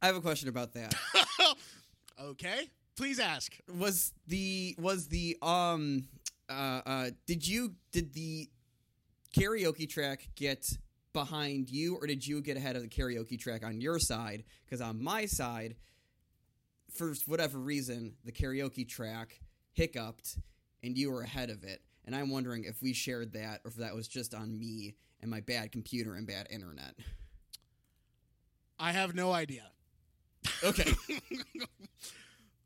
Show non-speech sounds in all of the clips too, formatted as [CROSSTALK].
I have a question about that. [LAUGHS] Okay, please ask. was the was the um uh uh did you did the karaoke track get behind you or did you get ahead of the karaoke track on your side because on my side for whatever reason the karaoke track hiccuped and you were ahead of it and i'm wondering if we shared that or if that was just on me and my bad computer and bad internet I have no idea. Okay [LAUGHS]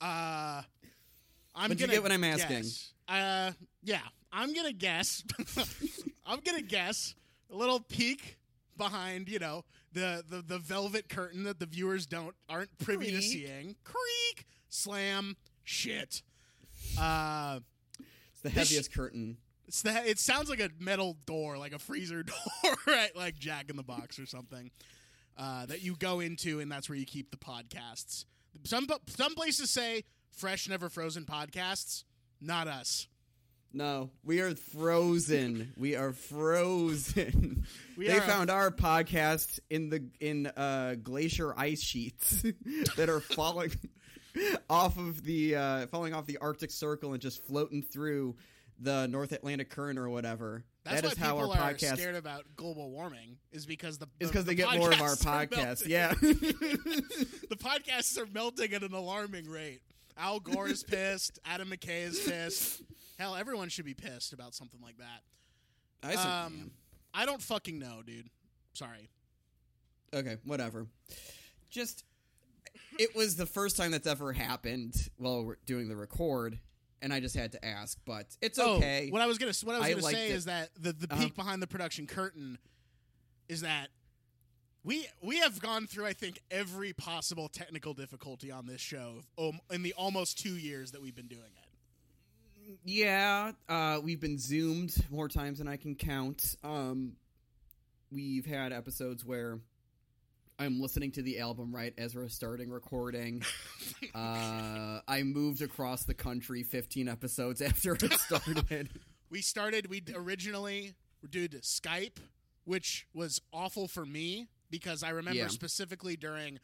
Uh, I'm But you gonna get what I'm asking. guess. Uh, yeah, I'm gonna guess. [LAUGHS] I'm gonna guess a little peek behind, you know, the, the the velvet curtain that the viewers don't aren't privy to seeing. Creak, slam, shit. Uh, it's the heaviest curtain it's the, it sounds like a metal door, like a freezer [LAUGHS] door, right? Like Jack in the Box or something uh, that you go into, and that's where you keep the podcasts. Some some places say fresh, never frozen podcasts. Not us. No, we are frozen. we are frozen. [LAUGHS] We they are a- found our podcast in the in uh, glacier ice sheets [LAUGHS] that are [LAUGHS] falling off of the uh, falling off the Arctic Circle and just floating through the North Atlantic Current or whatever. That's that is why how our podcast scared about global warming. Is because the is the- because they the get more of our podcasts are podcasts. melting. Yeah. [LAUGHS] the podcasts are melting at an alarming rate. Al Gore is pissed. Adam McKay is pissed. Hell, everyone should be pissed about something like that. I certainly Um, am. I don't fucking know, dude. Sorry. Okay, whatever. Just it was the first time that's ever happened while we're doing the record, and I just had to ask, but it's okay. Oh, what I was gonna what I was I gonna say it. is that the the Uh-huh. peek behind the production curtain is that we we have gone through I think every possible technical difficulty on this show in the almost two years that we've been doing it. yeah, uh, we've been zoomed more times than I can count. Um, we've had episodes where I'm listening to the album right as we're starting recording. [LAUGHS] uh, I moved across the country 15 episodes [LAUGHS] after it started. We started we originally did Skype, which was awful for me because I remember Yeah. specifically during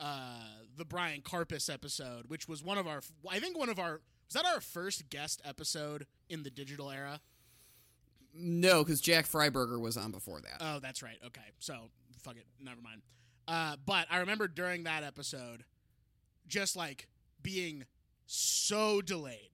uh, the Brian Carpus episode, which was one of our I think one of our was that our first guest episode in the digital era. no, because Jack Freiberger was on before that. Oh, that's right. Okay, so fuck it, never mind. Uh, but I remember during that episode, just like being so delayed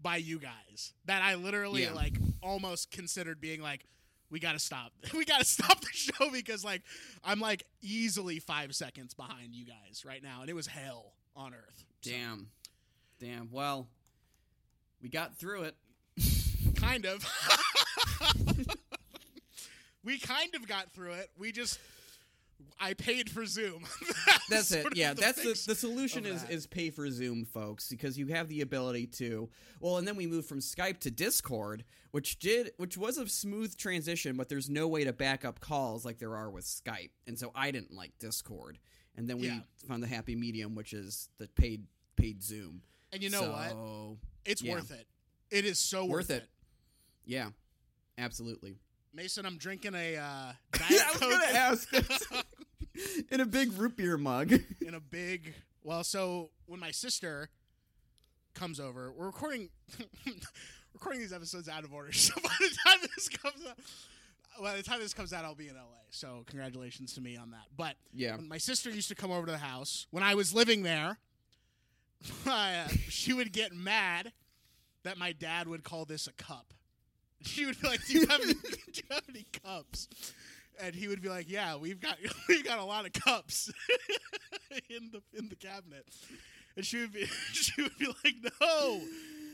by you guys that I literally Yeah. like almost considered being like, we gotta stop, [LAUGHS] we gotta stop the show because like I'm like easily five seconds behind you guys right now, and it was hell on earth. So, Damn. Damn. Well, we got through it. kind of. [LAUGHS] we kind of got through it. We just. I paid for Zoom. [LAUGHS] That's it. sort of Yeah, that's the the solution is that. is pay for Zoom, folks, because you have the ability to. Well, and then we moved from Skype to Discord, which did which was a smooth transition, but there's no way to back up calls like there are with Skype, and so I didn't like Discord. And then we Yeah. found the happy medium, which is the paid paid Zoom. And you know what? It's yeah. worth it. It is so Worth worth, it. it. Yeah, absolutely. Mason, I'm drinking a uh, [LAUGHS] Diet I was Coke gonna ask [LAUGHS] in a big root beer mug. in a big. Well, so when my sister comes over, we're recording [LAUGHS] recording these episodes out of order. So by the time this comes out, by the time this comes out, I'll be in LA. So congratulations to me on that. But Yeah. when my sister used to come over to the house when I was living there, uh, she would get mad that my dad would call this a cup. [LAUGHS] She would be like, "Do you have any, [LAUGHS] do you have any cups?" And he would be like, "Yeah, we've got [LAUGHS] we've got a lot of cups in the in the cabinet." And she would be she would be like, "No,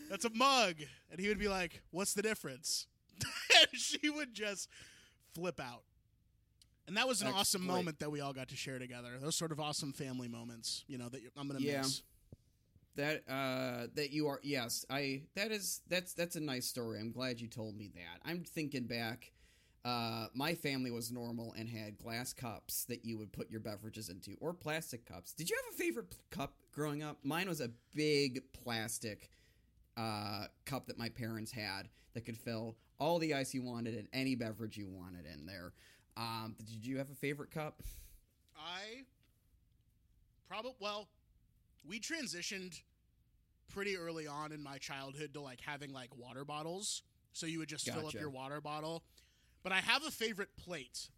that's a mug." And he would be like, "What's the difference?" and she would just flip out. And that was an awesome moment that we all got to share together. Those sort of awesome family moments, you know, that I'm gonna Yeah. miss. That uh that you are yes, I that is that's that's a nice story. I'm glad you told me that. I'm thinking back uh my family was normal and had glass cups that you would put your beverages into or plastic cups. Did you have a favorite cup growing up? Mine was a big plastic uh cup that my parents had that could fill all the ice you wanted and any beverage you wanted in there. Um did you have a favorite cup? I probably well, we transitioned pretty early on in my childhood to like having like water bottles, so you would just fill up your water bottle. But I have a favorite plate.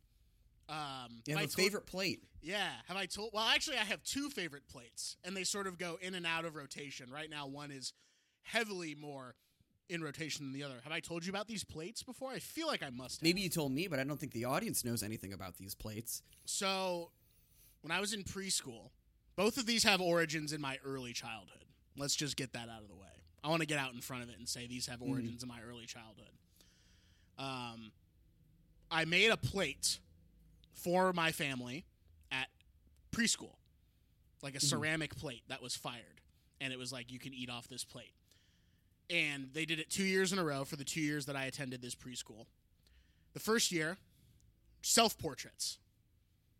Um, You have a told- favorite plate? Yeah, have I told? Well, actually, I have two favorite plates, and they sort of go in and out of rotation. Right now, one is heavily more in rotation than the other. Have I told you about these plates before? I feel like I must. Have. Maybe you told me, but I don't think the audience knows anything about these plates. So, when I was in preschool, both of these have origins in my early childhood. Let's just get that out of the way. I want to get out in front of it and say these have Mm-hmm. origins in my early childhood. Um, I made a plate for my family at preschool, like a Mm-hmm. ceramic plate that was fired, and it was like you can eat off this plate. And they did it two years in a row for the two years that I attended this preschool. The first year, self portraits.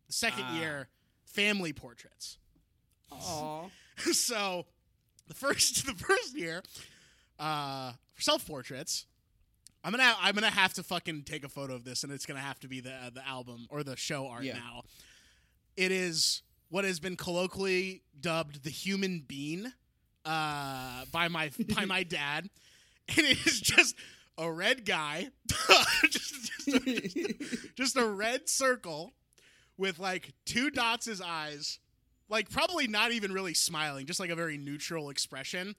The second Ah. year, family portraits. Aww. [LAUGHS] so the first [LAUGHS] the first year, uh, self portraits, I'm gonna I'm gonna have to fucking take a photo of this, and it's gonna have to be the uh, the album or the show art Yeah. now. It is what has been colloquially dubbed the human bean uh, by my by my [LAUGHS] dad, and it is just a red guy, [LAUGHS] just, just, a, just a red circle with like two dots as eyes, like probably not even really smiling, just like a very neutral expression,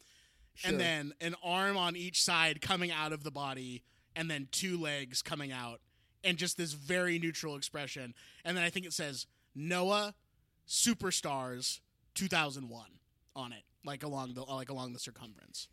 Sure. and then an arm on each side coming out of the body, and then two legs coming out and just this very neutral expression. And then I think it says Noah Superstars 2001 on it, like along the like along the circumference.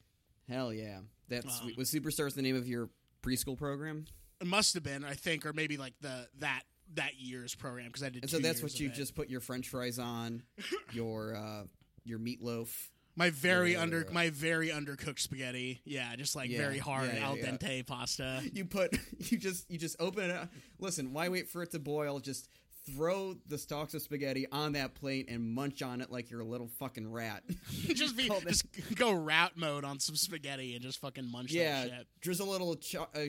Hell yeah. That's Um, was Superstars the name of your preschool program? It must have been, I think, or maybe like the that that year's program because I did. And so that's what you it. just put your French fries on, [LAUGHS] your uh, your meatloaf. my very Yeah. under my very undercooked spaghetti. Yeah, just like Yeah, very hard yeah, yeah, al yeah. dente pasta. You put [LAUGHS] you just you just open it up. Listen, why wait for it to boil? Just throw the stalks of spaghetti on that plate and munch on it like you're a little fucking rat. [LAUGHS] [LAUGHS] just be just go route mode on some spaghetti and just fucking munch yeah, that shit. drizzle a little cho- uh,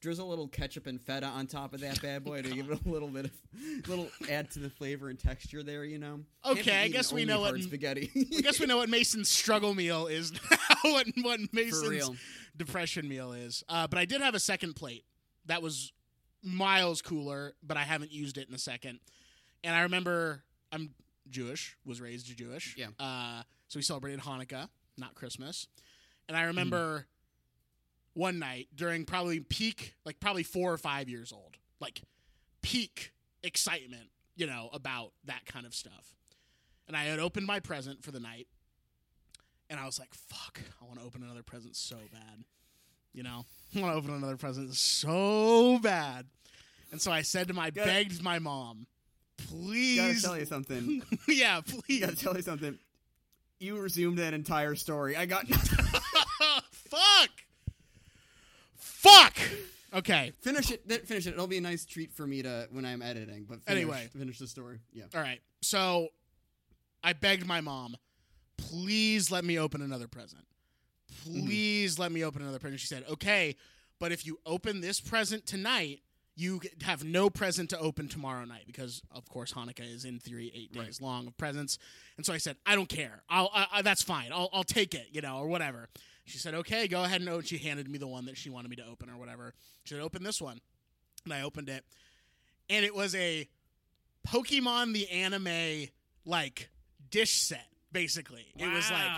drizzle a little ketchup and feta on top of that bad boy to give it a little bit of little add to the flavor and texture there. You know. Okay, I guess we know what- spaghetti. I guess we know what Mason's struggle meal is [LAUGHS] now. what what Mason's depression meal is. Uh, but I did have a second plate that was miles cooler, but I haven't used it in a second. And I remember I'm Jewish, was raised Jewish. Yeah. Uh, so we celebrated Hanukkah, not Christmas. And I remember one night during probably peak, like probably four or five years old, like peak excitement, you know, about that kind of stuff. And I had opened my present for the night, and I was like, "Fuck, I want to open another present so bad." You know, [LAUGHS] I want to open another present so bad. And so I said to my Gotta- begged my mom, Gotta "Please, tell you something. [LAUGHS] yeah, please." Gotta tell you something. You resumed that entire story. I got [LAUGHS] Fuck. Fuck. Okay. finish it. Finish it. It'll be a nice treat for me to when I'm editing. But finish, Anyway. finish the story. Yeah. All right. So I begged my mom, please let me open another present. Mm-hmm. Please let me open another present. She said, okay, but if you open this present tonight, you have no present to open tomorrow night because, of course, Hanukkah is in theory eight days long of presents. And so I said, I don't care. I'll, I, I, that's fine. I'll, I'll take it, you know, or whatever. She said, okay, go ahead and open. She handed me the one that she wanted me to open or whatever. She said, open this one. And I opened it. And it was a Pokemon the anime like dish set basically. It was like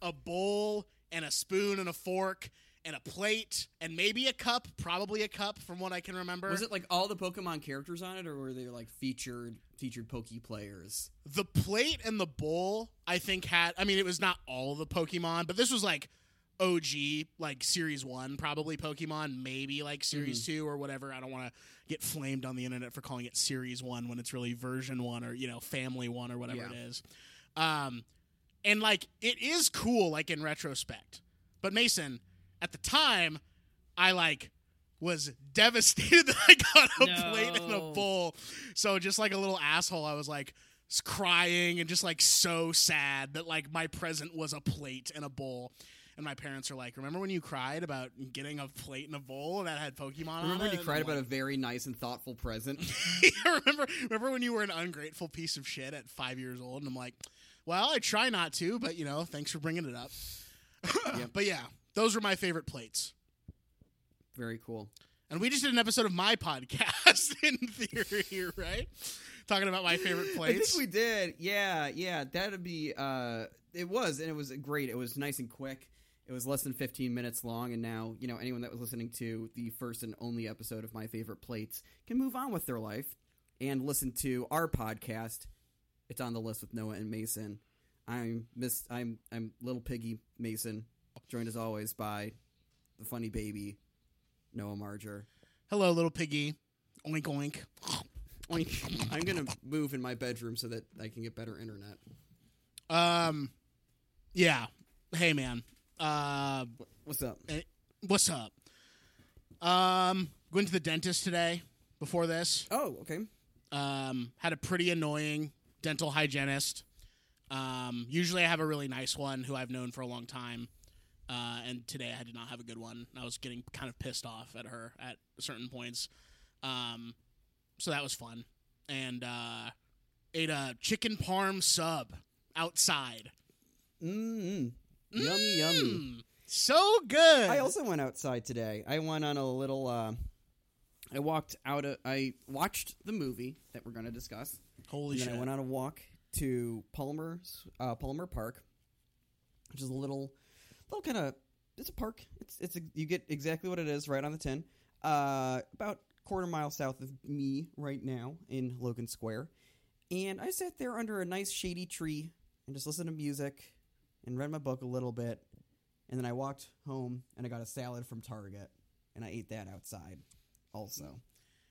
a bowl and a spoon and a fork and a plate and maybe a cup, probably a cup from what I can remember. Was it like all the Pokemon characters on it, or were they like featured featured Poke players? the plate and the bowl I think had I mean it was not all the Pokemon, but this was like OG like series 1 probably Pokemon, maybe like series 2 or whatever. I don't want to get flamed on the internet for calling it series 1 when it's really version 1 or you know family 1 or whatever Yeah. it is. Um and like it is cool like in retrospect. But Mason, at the time I like was devastated [LAUGHS] that I got a plate and a bowl. So just like a little asshole, I was like crying and just like so sad that like my present was a plate and a bowl. And my parents are like, "Remember when you cried about getting a plate and a bowl that had Pokemon on Remember when you cried I'm about a very nice and thoughtful present? [LAUGHS] remember, remember when you were an ungrateful piece of shit at five years old? And I'm like, "Well, I try not to, but you know, thanks for bringing it up." [LAUGHS] Yep. But yeah, those were my favorite plates. very cool. And we just did an episode of my [LAUGHS] podcast in theory, right? Talking about my favorite plates. I think we did. Yeah, yeah. That'd be. uh It was, and it was great. It was nice and quick. It was less than 15 minutes long, and now you know anyone that was listening to the first and only episode of my favorite plates can move on with their life and listen to our podcast. It's on the list with Noah and Mason. I'm Miss. I'm I'm little piggy Mason, joined as always by the funny baby Noah Marger. Hello, little piggy. Oink oink. Oink. I'm gonna move in my bedroom so that I can get better internet. Um, yeah. Hey, man. Uh, What's up? what's up? Um, went to the dentist today. Before this, Oh, okay. um, had a pretty annoying dental hygienist. Um, usually I have a really nice one who I've known for a long time. Uh, and today I did not have a good one. I was getting kind of pissed off at her at certain points. Um, so that was fun. And uh, ate a chicken parm sub outside. Mm, yummy, yummy. Mm, so good. I also went outside today. I went on a little. Uh, I walked out. I watched the movie that we're going to discuss. Holy and shit. then I went on a walk to Palmer, uh, Palmer Park, which is a little, little kind of. It's a park. It's it's a, you get exactly what it is right on the tin. Uh, about quarter mile south of me right now in Logan Square. And I sat there under a nice shady tree and just listened to music and read my book a little bit. And then I walked home and I got a salad from Target and I ate that outside also.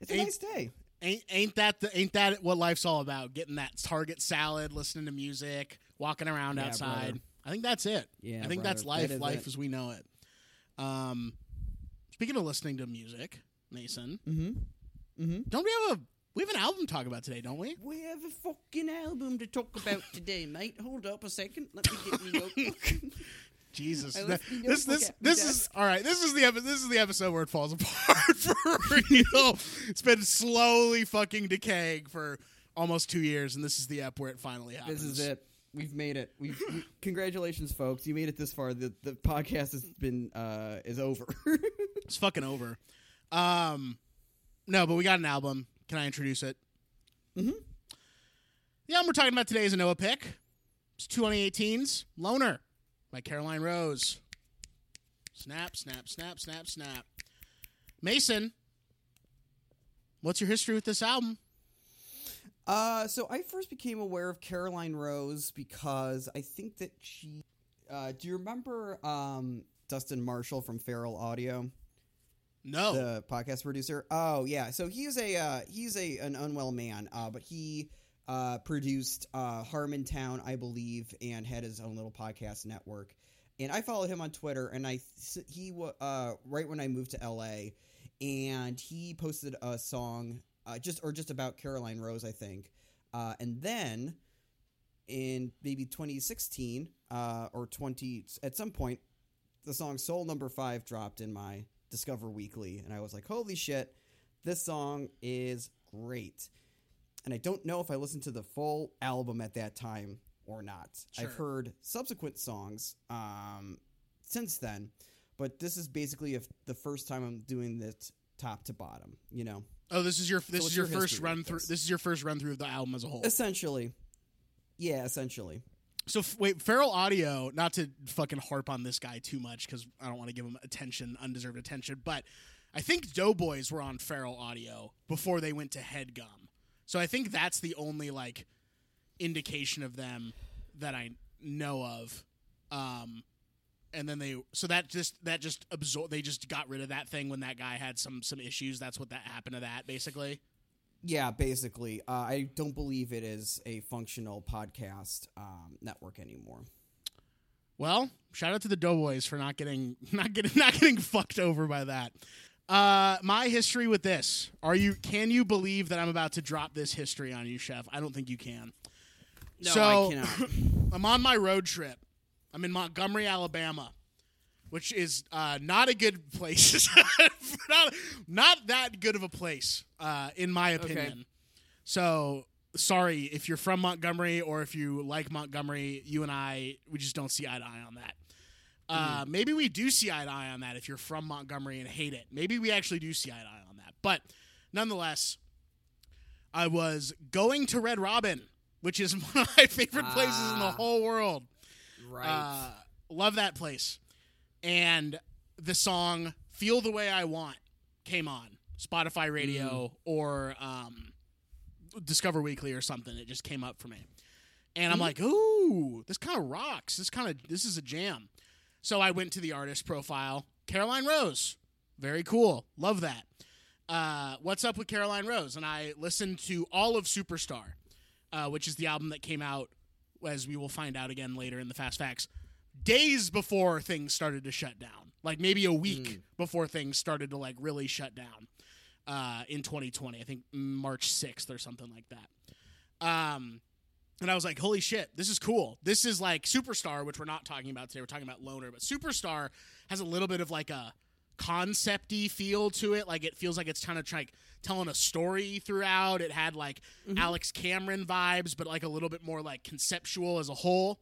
It's a Ain't- nice day. Ain't ain't that the, ain't that what life's all about? Getting that Target salad, listening to music, walking around Yeah, outside. brother. I think that's it. Yeah, I think that's life. that is life it. as we know it. Um, speaking of listening to music, Mason, Mm-hmm. Mm-hmm. don't we have a we have an album to talk about today? Don't we? We have a fucking album to talk about today, mate. Hold up a second. Let me get me [LAUGHS] notebook. Jesus, I Th- this this at this is all right. This is the epi- this is the episode where it falls [LAUGHS] apart for real. it's been slowly fucking decaying for almost two years, and this is the ep where it finally happens. This is it. We've made it. We've we, congratulations, folks. You made it this far. The the podcast has been uh is over. [LAUGHS] It's fucking over. Um, no, but we got an album. Can I introduce it? Mm-hmm. The album we're talking about today is a Noah pick. It's 2018's Loner by Caroline Rose. Snap, snap, snap, snap, snap. Mason, what's your history with this album? uh, so I first became aware of Caroline Rose because I think that she. Uh, do you remember um Dustin Marshall from Feral Audio? No. the podcast producer. Oh yeah, so he's a uh, he's a an unwell man, uh, but he uh, produced uh, Harmontown, I believe, and had his own little podcast network. And I followed him on Twitter, and I he uh, right when I moved to LA, and he posted a song uh, just or just about Caroline Rose, I think, uh, and then in maybe 2016 uh, or 20 at some point the song Soul Number Five dropped in my Discover Weekly, and I was like, "Holy shit, this song is great!" And I don't know if I listened to the full album at that time or not. I've heard subsequent songs um, since then, but this is basically if the first time I'm doing this top to bottom. You know, oh, this is your this what's is your, your first run through. this? This is your first run through of the album as a whole. essentially, yeah, essentially. So f- wait, Feral Audio. Not to fucking harp on this guy too much because I don't want to give him attention, undeserved attention. But I think Doughboys were on Feral Audio before they went to Headgum. So I think that's the only like indication of them that I know of. Um, and then they so that just that just absor- they just got rid of that thing when that guy had some some issues. That's what that happened to that basically. Yeah, basically. Uh, I don't believe it is a functional podcast um, network anymore. Well, shout out to the Doughboys for not getting [LAUGHS] not getting not getting fucked over by that. Uh, my history with this. Are you can you believe that I'm about to drop this history on you, chef? I don't think you can. No, so, I cannot. [LAUGHS] I'm on my road trip. I'm in Montgomery, Alabama, which is uh, not a good place. [LAUGHS] not, not that good of a place, uh, in my opinion. So sorry if you're from Montgomery or if you like Montgomery. You and I, we just don't see eye to eye on that. Uh, maybe we do see eye to eye on that if you're from Montgomery and hate it. Maybe we actually do see eye to eye on that. But nonetheless, I was going to Red Robin, which is [LAUGHS] one of my favorite places in the Ah. whole world. right. Uh, love that place. And the song Feel the Way I Want came on Spotify radio or um, Discover Weekly or something. It just came up for me. And I'm like, ooh, this kind of rocks. This kind of this is a jam. So I went to the artist profile, Caroline Rose. Very cool. Love that. Uh, what's up with Caroline Rose? And I listened to all of Superstar, uh, which is the album that came out, as we will find out again later in the Fast Facts, days before things started to shut down. Like maybe a week before things started to like really shut down uh, in 2020. I think March 6th or something like that. Um, and I was like, holy shit, this is cool. This is like Superstar, which we're not talking about today. We're talking about Loner, but Superstar has a little bit of like a concepty feel to it. Like it feels like it's kind of like telling a story throughout. It had like Alex Cameron vibes, but like a little bit more like conceptual as a whole.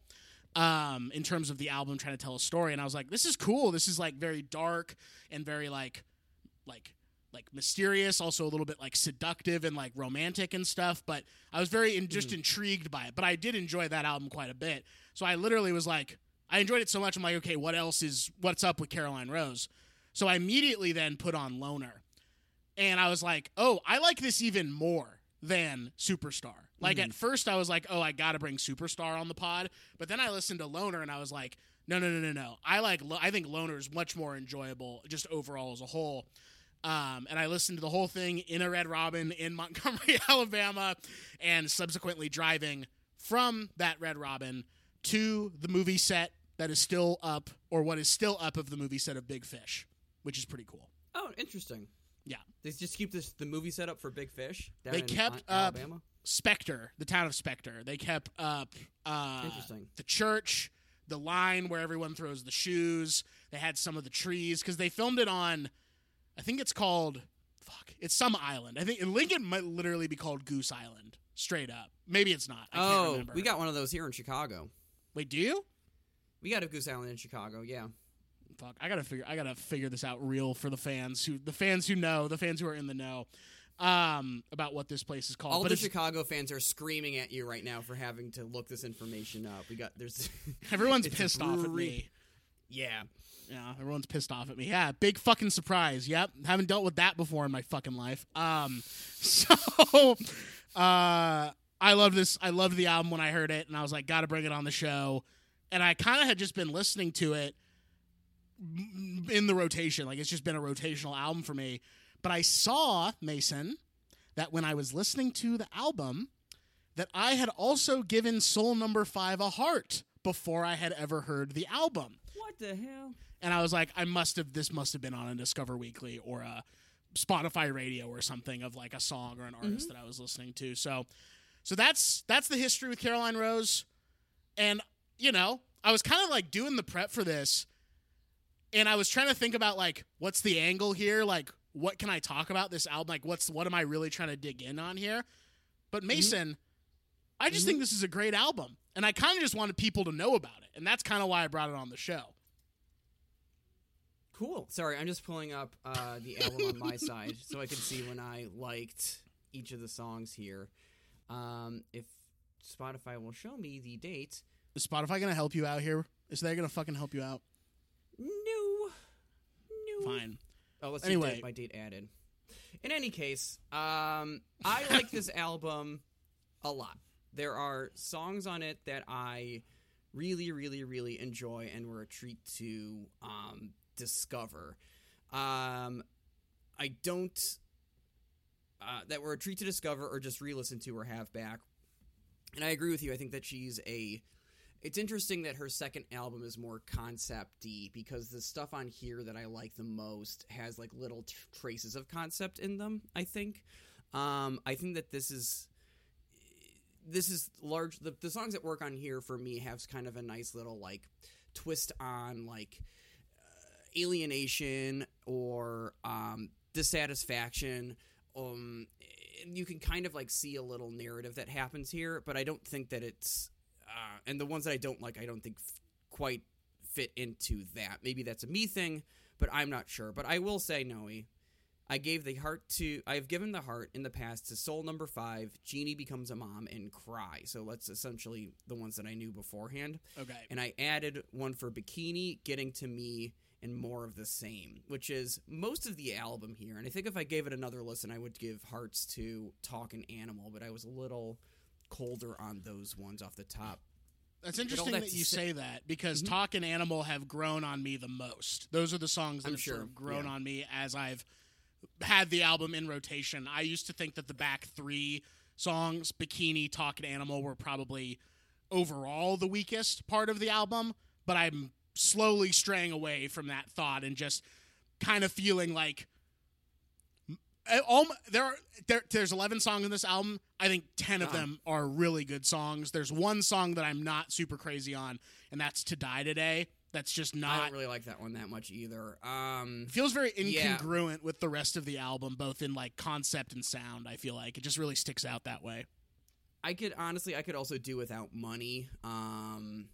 Um, in terms of the album trying to tell a story, and I was like, "This is cool. This is like very dark and very like, like like mysterious, also a little bit like seductive and like romantic and stuff. But I was very in, just intrigued by it. But I did enjoy that album quite a bit. So I literally was like, I enjoyed it so much. I'm like, okay, what else is what's up with Caroline Rose? So I immediately then put on Loner, and I was like, oh, I like this even more than Superstar. Like Mhm. at first, I was like, oh, I got to bring Superstar on the pod, but then I listened to Loner and I was like, no, no, no, no, no. I like, I think Loner is much more enjoyable just overall as a whole. Um, and I listened to the whole thing in a Red Robin in [LAUGHS] Montgomery, Alabama, and subsequently driving from that Red Robin to the movie set that is still up, or what is still up of the movie set of Big Fish, which is pretty cool. Oh, interesting. Yeah. They just keep this the movie set up for Big Fish. They kept up- Alabama. Spectre, the town of Spectre, they kept up uh, Interesting. the church, the line where everyone throws the shoes. They had some of the trees because they filmed it on, I think it's called, fuck, it's some island. I think Lincoln might literally be called Goose Island, straight up. Maybe it's not. I can't Oh, remember. we got one of those here in Chicago. Wait, do you? We got a Goose Island in Chicago. Yeah. fuck i gotta figure i gotta figure this out real for the fans who the fans who know the fans who are in the know um about what this place is called All but the Chicago fans are screaming at you right now for having to look this information up. We got there's [LAUGHS] everyone's [LAUGHS] pissed off at me yeah. Yeah everyone's pissed off at me. Yeah big fucking surprise. Yep haven't dealt with that before in my fucking life. Um [LAUGHS] so uh i love this i loved the album when i heard it and i was like gotta bring it on the show. And i kind of had just been listening to it in the rotation like it's just been a rotational album for me. But i saw mason that when i was listening to the album that i had also given soul number five a heart before i had ever heard the album What the hell? and I was like, I must have this must have been on a Discover Weekly or a Spotify Radio or something of like a song or an artist that I was listening to. So, so that's that's the history with Caroline Rose, and you know, I was kind of like doing the prep for this, and I was trying to think about like what's the angle here, like what can I talk about this album, like what's what am I really trying to dig in on here? But Mason, I just Mhm. think this is a great album, and I kind of just wanted people to know about it, and that's kind of why I brought it on the show. Cool. Sorry, I'm just pulling up uh, the [LAUGHS] album on my side so I can see when I liked each of the songs here. Um, if Spotify will show me the date. Is Spotify gonna help you out here? Is they gonna fucking help you out? No. No. Fine. Oh, let's Anyway. see date by date added. In any case, um, I like this [LAUGHS] album a lot. There are songs on it that I really, really, really enjoy and were a treat to um, discover. Um, I don't uh, that were a treat to discover or just re-listen to or have back. And I agree with you. I think that she's a. It's interesting that her second album is more concepty because the stuff on here that I like the most has like little t- traces of concept in them. I think. Um, I think that this is this is large. The, the songs that work on here for me have kind of a nice little like twist on like alienation or um, dissatisfaction. Um, you can kind of like see a little narrative that happens here, but I don't think that it's. Uh, and the ones that I don't like, I don't think f- quite fit into that. Maybe that's a me thing, but I'm not sure. But I will say, Noe, I gave the heart to. I have given the heart in the past to Soul Number Five, Jeannie becomes a mom, and Cry. So that's essentially the ones that I knew beforehand. Okay. And I added one for Bikini, Getting to Me, and More of the Same, which is most of the album here. And I think if I gave it another listen, I would give hearts to Talk and Animal, but I was a little colder on those ones off the top. That's interesting that that you say- say that because Mhm. Talk and Animal have grown on me the most. Those are the songs that I'm have sort of grown yeah. on me as I've had the album in rotation. I used to think that the back three songs, Bikini, Talk and Animal, were probably overall the weakest part of the album, but I'm slowly straying away from that thought and just kind of feeling like all there are there, there's 11 songs in this album. I think 10 of Uh-huh. them are really good songs. There's one song that I'm not super crazy on, and that's "To Die Today." That's just I not don't really like that one that much either. Um, feels very Yeah. incongruent with the rest of the album, both in like concept and sound. I feel like it just really sticks out that way. I could honestly, I could also do without money. Um,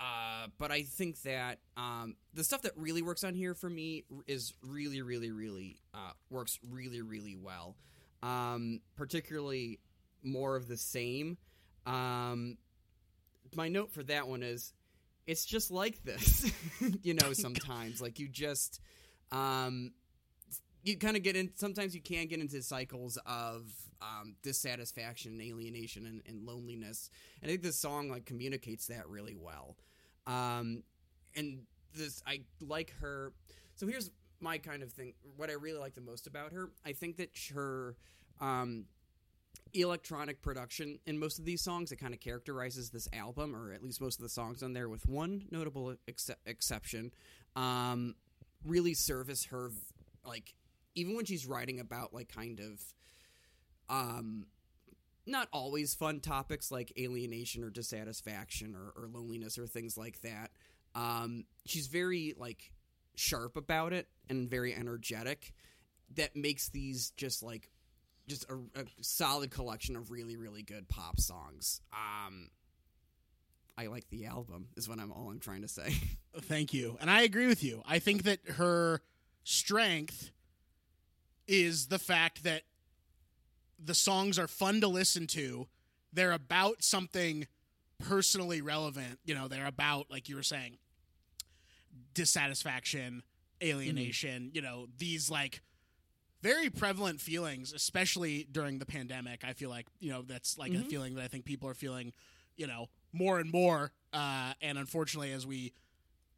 uh, but I think that um, the stuff that really works on here for me is really, really, really uh, works really, really well. Um, particularly more of the same. Um, my note for that one is, it's just like this, [LAUGHS] you know. Sometimes, like you just, um, you kind of get in. Sometimes you can get into cycles of um, dissatisfaction, alienation, and, and loneliness. And I think this song like communicates that really well. Um, and this, I like her. So here's my kind of thing. What I really like the most about her, I think that her um, electronic production in most of these songs, it kind of characterizes this album, or at least most of the songs on there, with one notable ex- exception. Um, really service her like even when she's writing about like kind of um not always fun topics like alienation or dissatisfaction or, or loneliness or things like that um she's very like sharp about it and very energetic that makes these just like just a, a solid collection of really really good pop songs um I like the album is what I'm all I'm trying to say. [LAUGHS] Thank you. And I agree with you. I think that her strength is the fact that the songs are fun to listen to. They're about something personally relevant. You know, they're about, like you were saying, dissatisfaction, alienation, mm-hmm. you know, these like very prevalent feelings, especially during the pandemic. I feel like, you know, that's like mm-hmm. a feeling that I think people are feeling, you know, more and more. Uh, and unfortunately, as we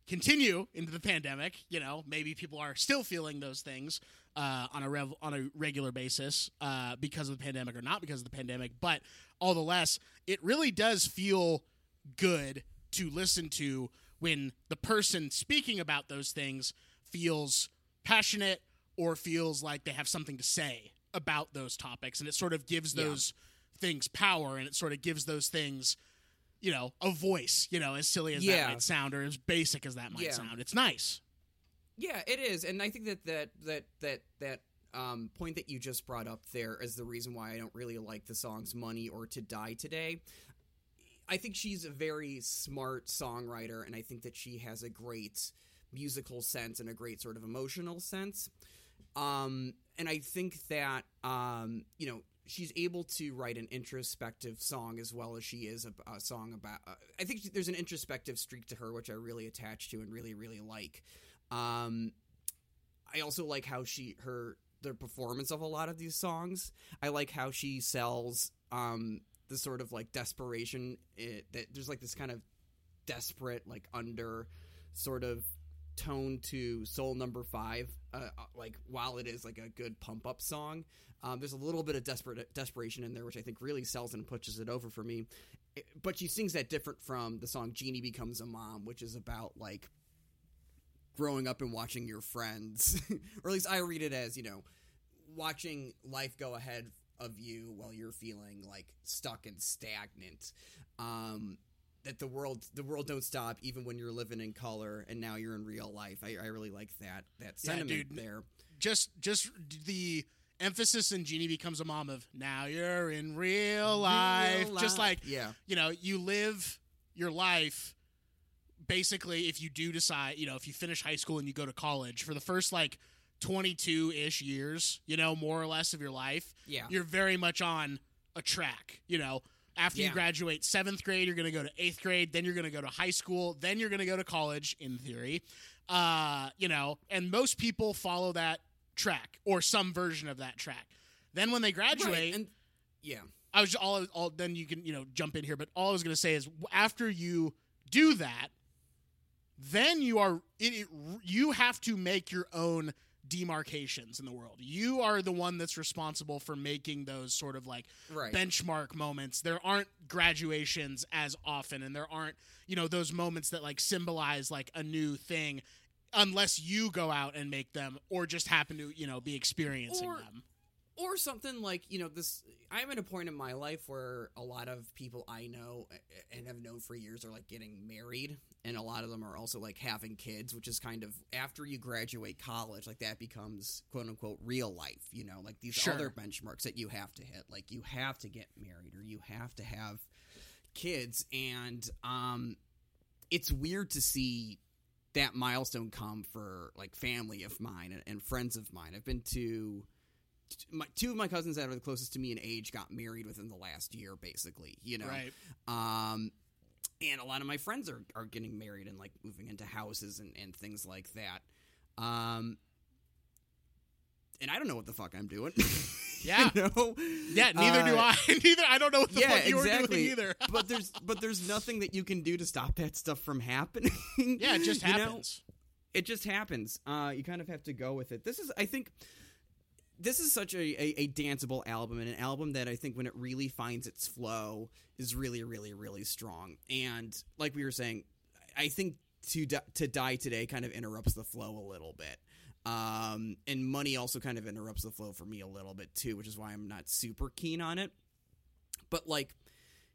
continue into the pandemic, you know, maybe people are still feeling those things uh, on a rev- on a regular basis uh, because of the pandemic or not because of the pandemic. But all the less, it really does feel good to listen to when the person speaking about those things feels passionate or feels like they have something to say about those topics, and it sort of gives those yeah. things power, and it sort of gives those things you know, a voice, you know, as silly as yeah. that might sound or as basic as that might yeah. sound. It's nice. Yeah, it is. And I think that that that that that um, point that you just brought up there is the reason why I don't really like the songs Money or To Die Today. I think she's a very smart songwriter, and I think that she has a great musical sense and a great sort of emotional sense. Um, and I think that, um, you know, she's able to write an introspective song as well as she is a, a song about. Uh, I think there's an introspective streak to her which I really attach to and really really like. Um, I also like how she her the performance of a lot of these songs. I like how she sells um, the sort of like desperation it, that there's like this kind of desperate like under sort of tone to Soul Number Five. Uh, uh, like while it is like a good pump up song, um, there's a little bit of desperate desperation in there, which I think really sells and pushes it over for me. It, but she sings that different from the song "Jeannie Becomes a Mom," which is about like growing up and watching your friends, [LAUGHS] or at least I read it as you know, watching life go ahead of you while you're feeling like stuck and stagnant. Um, that the world the world don't stop even when you're living in color and now you're in real life. I, I really like that that sentiment yeah, dude, there. Just just the emphasis in Jeannie becomes a mom of now you're in real life. Real just like yeah, you know, you live your life basically if you do decide, you know, if you finish high school and you go to college for the first like 22 ish years, you know, more or less of your life, yeah, you're very much on a track, you know after yeah. you graduate seventh grade, you're going to go to eighth grade. Then you're going to go to high school. Then you're going to go to college, in theory. Uh, you know, and most people follow that track or some version of that track. Then when they graduate, right. and yeah, I was all, all. Then you can you know jump in here, but all I was going to say is after you do that, then you are it, it, you have to make your own demarcations in the world. You are the one that's responsible for making those sort of like right. benchmark moments. There aren't graduations as often and there aren't, you know, those moments that like symbolize like a new thing unless you go out and make them or just happen to, you know, be experiencing or, them or something like you know this i'm at a point in my life where a lot of people i know and have known for years are like getting married and a lot of them are also like having kids which is kind of after you graduate college like that becomes quote unquote real life you know like these sure. other benchmarks that you have to hit like you have to get married or you have to have kids and um it's weird to see that milestone come for like family of mine and, and friends of mine i've been to my, two of my cousins that are the closest to me in age got married within the last year, basically. You know, right? Um, and a lot of my friends are are getting married and like moving into houses and and things like that. Um, and I don't know what the fuck I'm doing. [LAUGHS] Yeah. you know? Yeah, neither do Uh, I. [LAUGHS] neither I don't know what the yeah, fuck you were exactly. doing either. [LAUGHS] but there's but there's nothing that you can do to stop that stuff from happening. yeah, it just You know? happens. it just happens. Uh, you kind of have to go with it. This is, I think, this is such a, a, a danceable album and an album that I think when it really finds its flow is really, really, really strong. And like we were saying, I think to to die today kind of interrupts the flow a little bit. Um, and money also kind of interrupts the flow for me a little bit too, which is why I'm not super keen on it. But like,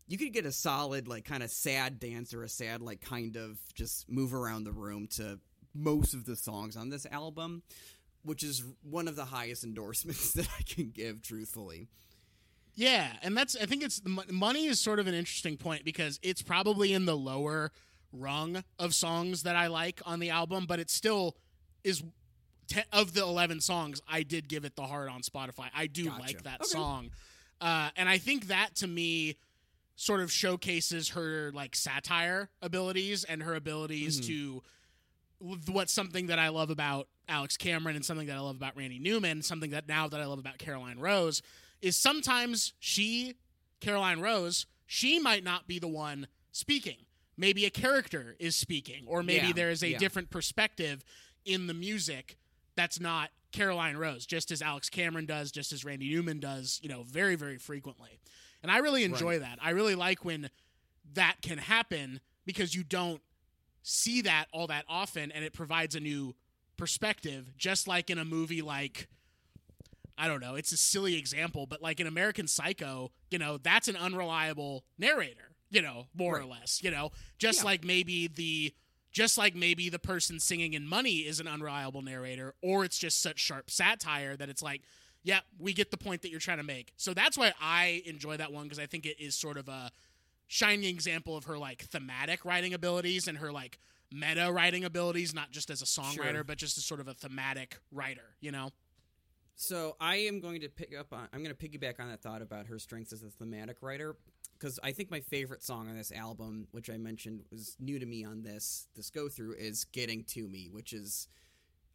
you could get a solid like kind of sad dance or a sad like kind of just move around the room to most of the songs on this album, which is one of the highest endorsements [LAUGHS] that I can give, truthfully. Yeah, and that's I think it's money is sort of an interesting point because it's probably in the lower rung of songs that I like on the album, but it still is te- of the 11 songs I did give it the heart on Spotify. I do Gotcha. like that Okay. song. Uh, and I think that to me sort of showcases her like satire abilities and her abilities Mhm. to what's something that I love about Alex Cameron and something that I love about Randy Newman, something that now that I love about Caroline Rose is sometimes she, Caroline Rose, she might not be the one speaking. Maybe a character is speaking, or maybe Yeah, there is a yeah. different perspective in the music that's not Caroline Rose, just as Alex Cameron does, just as Randy Newman does, you know, very, very frequently. And I really enjoy that. I really like when that can happen because you don't see that all that often and it provides a new perspective, just like in a movie like I don't know, it's a silly example, but like in American Psycho, you know, that's an unreliable narrator, you know, more or less, you know, just Yeah. like maybe the just like maybe the person singing in Money is an unreliable narrator or it's just such sharp satire that it's like, yeah, we get the point that you're trying to make. So that's why I enjoy that one because I think it is sort of a shining example of her like thematic writing abilities and her like meta writing abilities, not just as a songwriter, Sure. but just as sort of a thematic writer, you know? So I am going to pick up on. I'm going to piggyback on that thought about her strengths as a thematic writer because I think my favorite song on this album, which I mentioned was new to me on this this go through, is "Getting to Me," which is.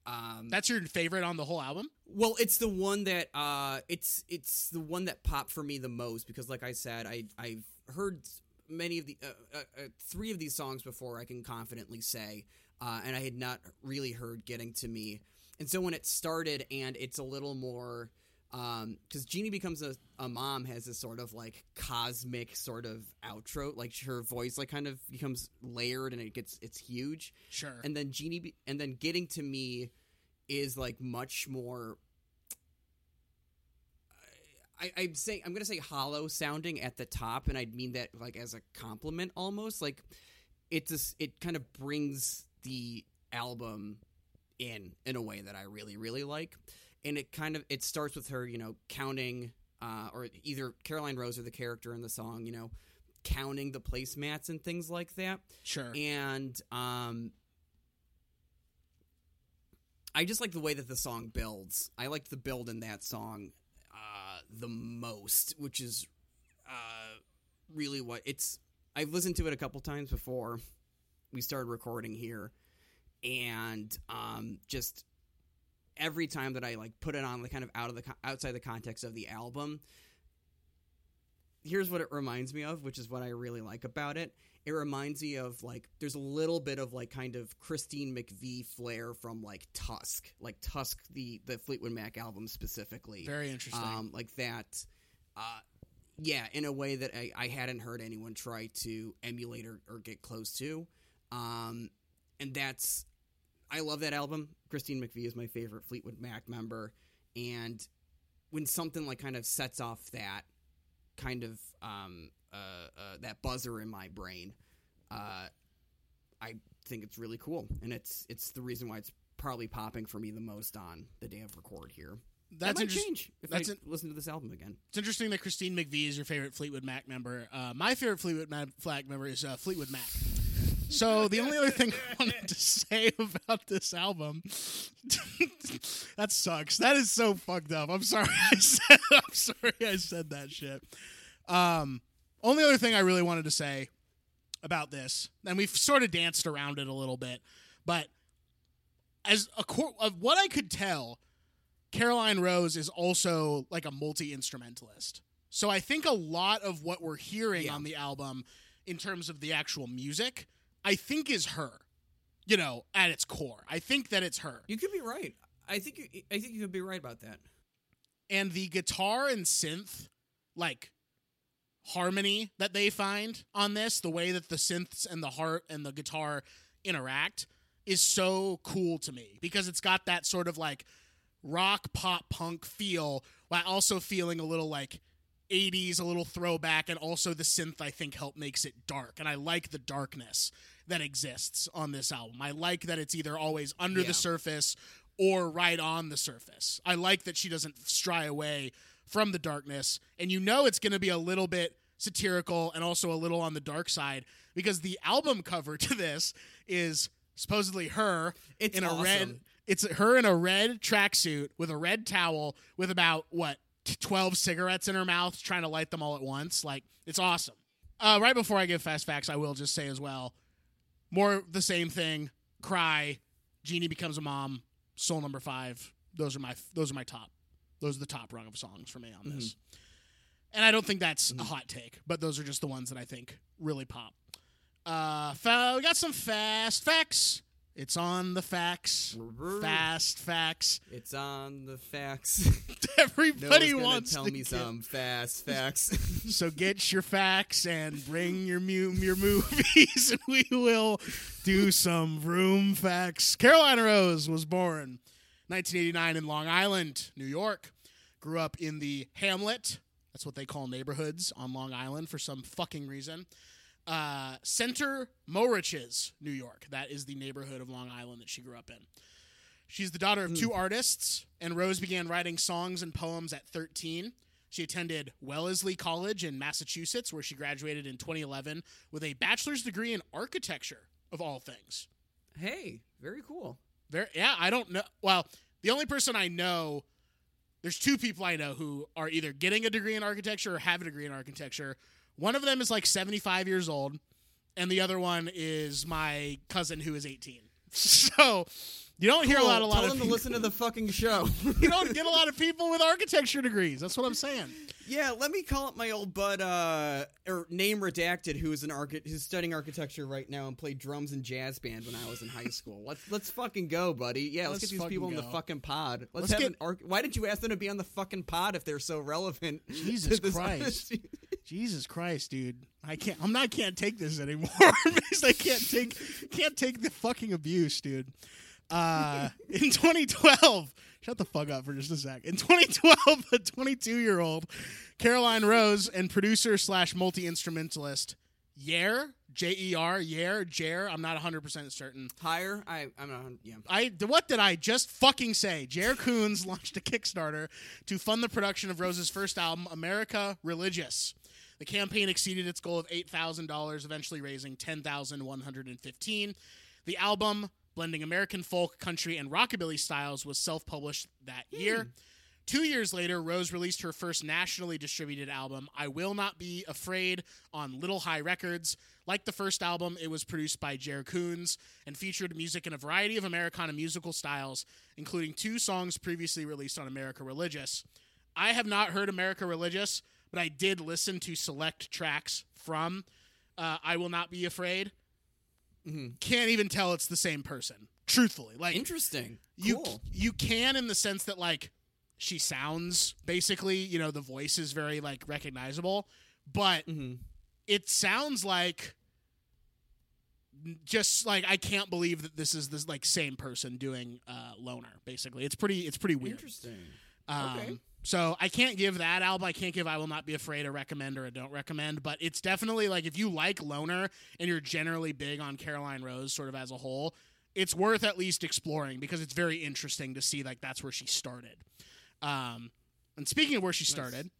Um, That's your favorite on the whole album? well, it's the one that uh, it's it's the one that popped for me the most because, like I said, I I've heard many of the uh, uh, uh, three of these songs before. I can confidently say, uh, and I had not really heard "Getting to Me," and so when it started, and it's a little more because Jeannie becomes a, a mom has this sort of like cosmic sort of outro, like her voice like kind of becomes layered and it gets it's huge Sure. and then Jeannie be- and then getting to me is like much more. I, I'm saying I'm gonna say hollow sounding at the top, and I'd mean that like as a compliment almost. Like it's just, it kind of brings the album in in a way that I really really like, and it kind of it starts with her, you know, counting, uh, or either Caroline Rose or the character in the song, you know, counting the placemats and things like that sure. and um I just like the way that the song builds. I like the build in that song the most, which is uh really what it's I've listened to it a couple times before we started recording here and um just every time that I like put it on like kind of out of the outside the context of the album here's what it reminds me of, which is what I really like about it. It reminds me of like there's a little bit of like kind of Christine McVie flair from like Tusk, like Tusk the the Fleetwood Mac album specifically, Very interesting. um, like that. Uh, yeah, in a way that I, I hadn't heard anyone try to emulate or, or get close to, um, and that's I love that album. Christine McVie is my favorite Fleetwood Mac member, and when something like kind of sets off that kind of um, uh, uh, that buzzer in my brain, uh, I think it's really cool, and it's it's the reason why it's probably popping for me the most on the day of record here. that's that might interest- change if that's I in- listen to this album again. It's interesting that Christine McVie is your favorite Fleetwood Mac member. Uh, my favorite Fleetwood Mac Flag member is uh, Fleetwood Mac. So the only other thing I wanted to say [LAUGHS] about this album, [LAUGHS] that sucks. That is so fucked up. I'm sorry. [LAUGHS] I said. I'm sorry. I said that shit. Um, only other thing I really wanted to say about this, and we've sort of danced around it a little bit, but as a cor- of what I could tell, Caroline Rose is also like a multi instrumentalist. So I think a lot of what we're hearing Yeah. on the album in terms of the actual music, I think is her. You know, at its core. I think that it's her. You could be right. I think you, I think you could be right about that. and the guitar and synth like harmony that they find on this the way that the synths and the heart and the guitar interact is so cool to me because it's got that sort of like rock pop punk feel while also feeling a little like 80s a little throwback and also the synth I think help makes it dark and I like the darkness that exists on this album. I like that it's either always under Yeah. the surface or right on the surface. I like that she doesn't stray away from the darkness and you know it's going to be a little bit satirical and also a little on the dark side because the album cover [LAUGHS] to this is supposedly her It's in a red it's her in a red tracksuit with a red towel with about what 12 cigarettes in her mouth trying to light them all at once. Like it's awesome. Uh, right before i give fast facts i will just say as well more the same thing. Cry. Jeannie becomes a mom. Soul number five. Those are my those are my top those are the top rung of songs for me on this. And i don't think that's a hot take but those are just the ones that i think really pop. Uh fa- we got some fast facts. It's on the facts. Fast facts. [LAUGHS] It's on the facts. [LAUGHS] everybody gonna wants tell to me get- some fast [LAUGHS] facts. so get your facts and bring your mu- your movies, and we will do some room facts. Caroline Rose was born 1989 in Long Island, New York. Grew up in the Hamlet. That's what they call neighborhoods on Long Island for some fucking reason. Uh, Center Moriches, New York. That is the neighborhood of Long Island that she grew up in. She's the daughter of two artists, and Rose began writing songs and poems at 13. She attended Wellesley College in Massachusetts, where she graduated in 2011 with a bachelor's degree in architecture, of all things. hey, very cool. Very, yeah, I don't know. Well, the only person I know, there's two people I know who are either getting a degree in architecture or have a degree in architecture. One of them is like 75 years old, and the other one is my cousin who is 18. [LAUGHS] So you don't hear a lot, a lot Tell of them to listen to the fucking show. [LAUGHS] you don't get a lot of people with architecture degrees. That's what I'm saying. yeah, let me call up my old bud, uh, or name redacted, who is an archi- who's studying architecture right now and played drums in jazz band when I was in high school. Let's let's fucking go, buddy. Yeah, let's, Let's get these people in the fucking pod. Let's, Let's have get- an arch- Why did you ask them to be on the fucking pod if they're so relevant? [LAUGHS] Jesus Christ. [LAUGHS] Jesus Christ, dude. I can't I'm not can't take this anymore. I can't take can't take the fucking abuse, dude. Uh in 2012, shut the fuck up for just a sec. In 2012, a 22 year old Caroline Rose and producer slash multi instrumentalist Yer J E R Yer Jer. I'm not 100 percent certain. Higher? I I'm not. Yeah. I what did I just fucking say? Jer Coons [LAUGHS] launched a Kickstarter to fund the production of Rose's first album, America Religious. The campaign exceeded its goal of eight thousand dollars, eventually raising ten thousand one hundred and fifteen. The album, blending American folk, country, and rockabilly styles, was self-published that year. Two years later, Rose released her first nationally distributed album, I Will Not Be Afraid, on Little High Records. Like the first album, it was produced by Jer Coons and featured music in a variety of Americana musical styles, including two songs previously released on America Religious. I have not heard America Religious, but I did listen to select tracks from uh, I Will Not Be Afraid. Can't even tell it's the same person, truthfully. Like, Interesting. you cool. you can in the sense that like she sounds basically you know the voice is very like recognizable but Mhm. it sounds like just like i can't believe that this is this like same person doing uh loner basically it's pretty it's pretty weird Interesting. um, Okay. So I can't give that album. I can't give I Will Not Be Afraid a recommend or a don't recommend. But it's definitely like if you like Loner and you're generally big on Caroline Rose sort of as a whole, it's worth at least exploring because it's very interesting to see like that's where she started. Um, and speaking of where she started,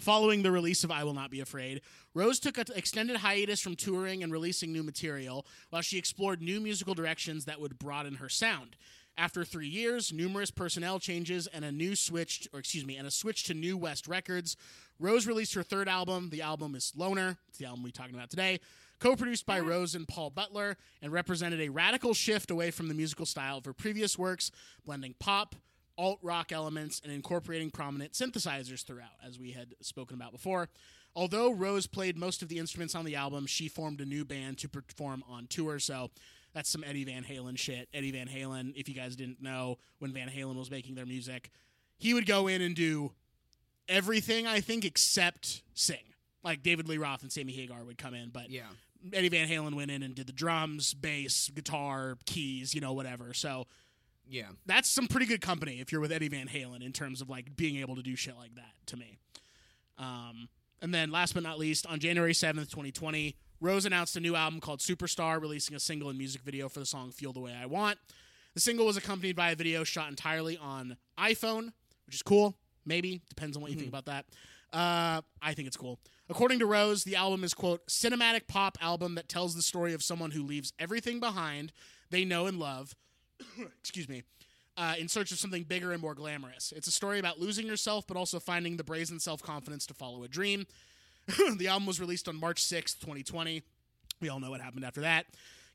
Following the release of I Will Not Be Afraid, Rose took an extended hiatus from touring and releasing new material while she explored new musical directions that would broaden her sound. After three years, numerous personnel changes, and a new switch, or excuse me, and a switch to New West Records, Rose released her third album. The album is Loner. It's the album we're talking about today. Co-produced by mm. Rose and Paul Butler, and represented a radical shift away from the musical style of her previous works, blending pop, alt rock elements and incorporating prominent synthesizers throughout, as we had spoken about before. Although Rose played most of the instruments on the album, she formed a new band to perform on tour. So that's some Eddie Van Halen shit. Eddie Van Halen, if you guys didn't know, when Van Halen was making their music, he would go in and do everything, I think, except sing. Like David Lee Roth and Sammy Hagar would come in, but Yeah. Eddie Van Halen went in and did the drums, bass, guitar, keys, you know, whatever. So Yeah. that's some pretty good company if you're with Eddie Van Halen in terms of like being able to do shit like that to me. Um, and then last but not least, on January 7th, 2020, Rose announced a new album called Superstar, releasing a single and music video for the song Feel the Way I Want. The single was accompanied by a video shot entirely on iPhone, which is cool. Maybe. Depends on what you think about that. Uh, I think it's cool. According to Rose, the album is, quote, cinematic pop album that tells the story of someone who leaves everything behind they know and love [COUGHS] excuse me, uh, in search of something bigger and more glamorous. It's a story about losing yourself, but also finding the brazen self confidence to follow a dream. [LAUGHS] the album was released on March 6th, 2020. We all know what happened after that.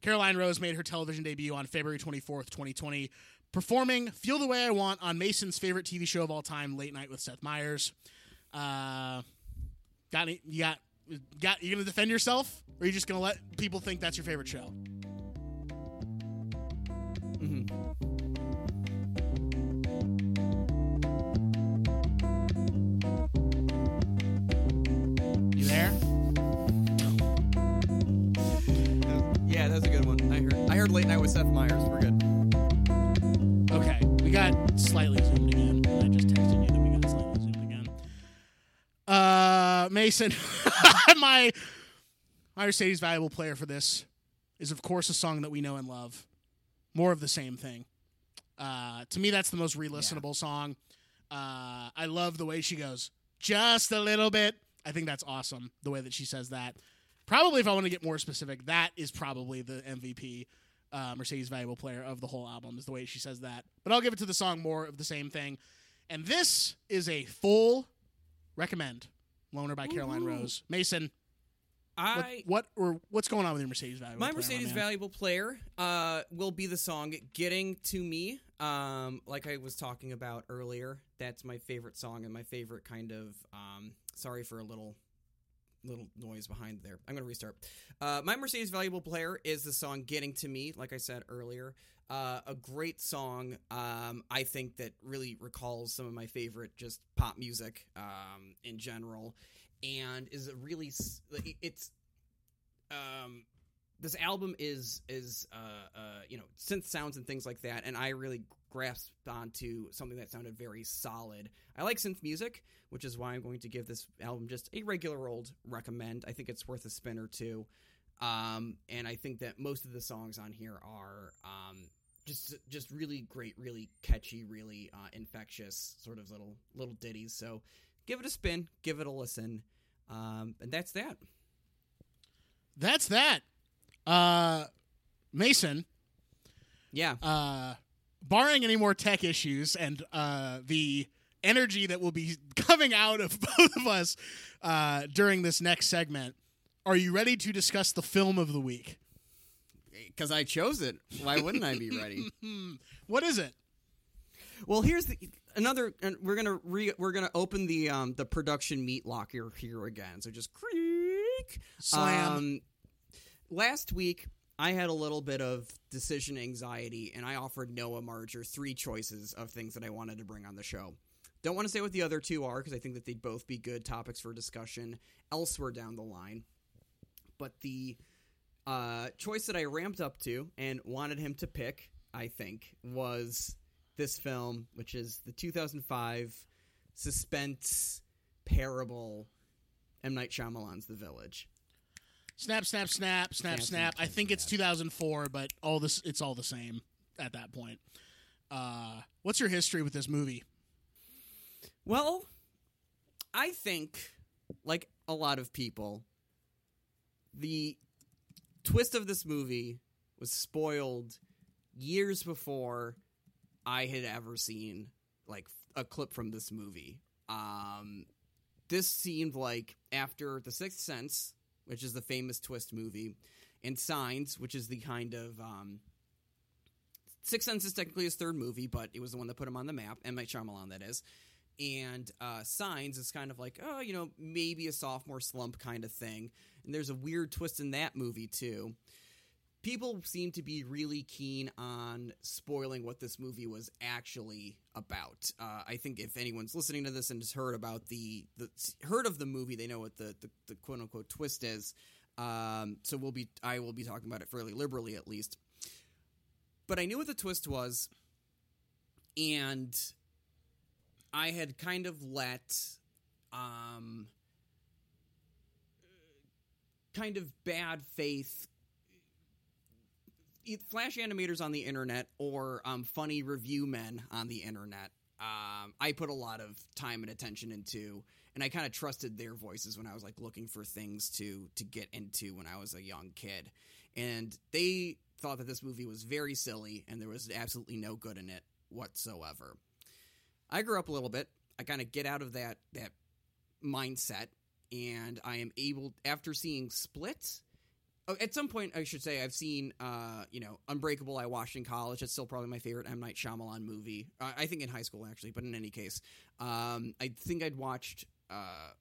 Caroline Rose made her television debut on February 24th, 2020, performing Feel the Way I Want on Mason's favorite TV show of all time, Late Night with Seth Meyers. Uh, got any, you got, got, you gonna defend yourself? Or are you just gonna let people think that's your favorite show? You that's a good one. I heard. I heard late night with Seth Meyers. We're good. Okay, we got slightly zoomed again. I just texted you that we got slightly zoomed again. Uh, Mason, [LAUGHS] my my Mercedes valuable player for this is of course a song that we know and love. More of the same thing. Uh, to me, that's the most re-listenable song. Uh, I love the way she goes just a little bit. I think that's awesome the way that she says that. Probably, if I want to get more specific, that is probably the MVP uh, Mercedes valuable player of the whole album is the way she says that. But I'll give it to the song more of the same thing. And this is a full recommend. Loner by Caroline Rose. Mason, I what or what's going on with your Mercedes valuable? My player, Mercedes man? valuable player uh, will be the song "Getting to Me." Um, like I was talking about earlier, that's my favorite song and my favorite kind of. Um, sorry for a little little noise behind there. I'm gonna restart. Uh, my Mercedes valuable player is the song "Getting to Me." Like I said earlier, uh, a great song. Um, I think that really recalls some of my favorite just pop music um, in general, and is a really it's um this album is is uh, uh, you know synth sounds and things like that, and I really grasped onto something that sounded very solid. I like synth music, which is why I'm going to give this album just a regular old recommend. I think it's worth a spin or two, um, and I think that most of the songs on here are um, just just really great, really catchy, really uh, infectious sort of little little ditties. So give it a spin, give it a listen, um, and that's that. That's that. Uh, Mason, Yeah. uh, barring any more tech issues and uh, the energy that will be [LAUGHS] coming out of [LAUGHS] both of us uh, during this next segment, are you ready to discuss the film of the week? because I chose it. Why wouldn't I be ready? [LAUGHS] What is it? well, here's the another. And we're gonna re, we're gonna open the um the production meat locker here again. So just creak Slam. Um, last week I had a little bit of decision anxiety, and I offered Noah Marger three choices of things that I wanted to bring on the show. Don't want to say what the other two are because I think that they'd both be good topics for discussion elsewhere down the line. But the uh, choice that I ramped up to and wanted him to pick, I think, was this film, which is the 2005 suspense parable M. Night Shyamalan's The Village. Snap, snap, snap, snap, Snap, I think it's 2004, but all this it's all the same at that point. Uh, what's your history with this movie? Well, I think, like a lot of people, the twist of this movie was spoiled years before I had ever seen like a clip from this movie. Um, this seemed like after The Sixth Sense, which is the famous twist movie, and Signs, which is the kind of um, Sixth Sense is technically his third movie, but it was the one that put him on the map. M. Night Shyamalan, that is. And uh, Signs is kind of like, oh, you know, maybe a sophomore slump kind of thing. And there's a weird twist in that movie, too. People seem to be really keen on spoiling what this movie was actually about. Uh, I think if anyone's listening to this and has heard about the, the heard of the movie, they know what the, the, the quote unquote twist is. Um, so we'll be I will be talking about it fairly liberally at least. But I knew what the twist was, and I had kind of let um, kind of bad faith flash animators on the internet or um, funny review men on the internet. Um, I put a lot of time and attention into, and I kind of trusted their voices when I was like looking for things to to get into when I was a young kid, and they thought that this movie was very silly and there was absolutely no good in it whatsoever. I grew up a little bit. I kind of get out of that that mindset, and I am able after seeing Split. Oh, At some point, I should say I've seen, uh, you know, Unbreakable. I watched in college. It's still probably my favorite M Night Shyamalan movie. I think in high school actually, but in any case, um, I think I'd watched. Uh,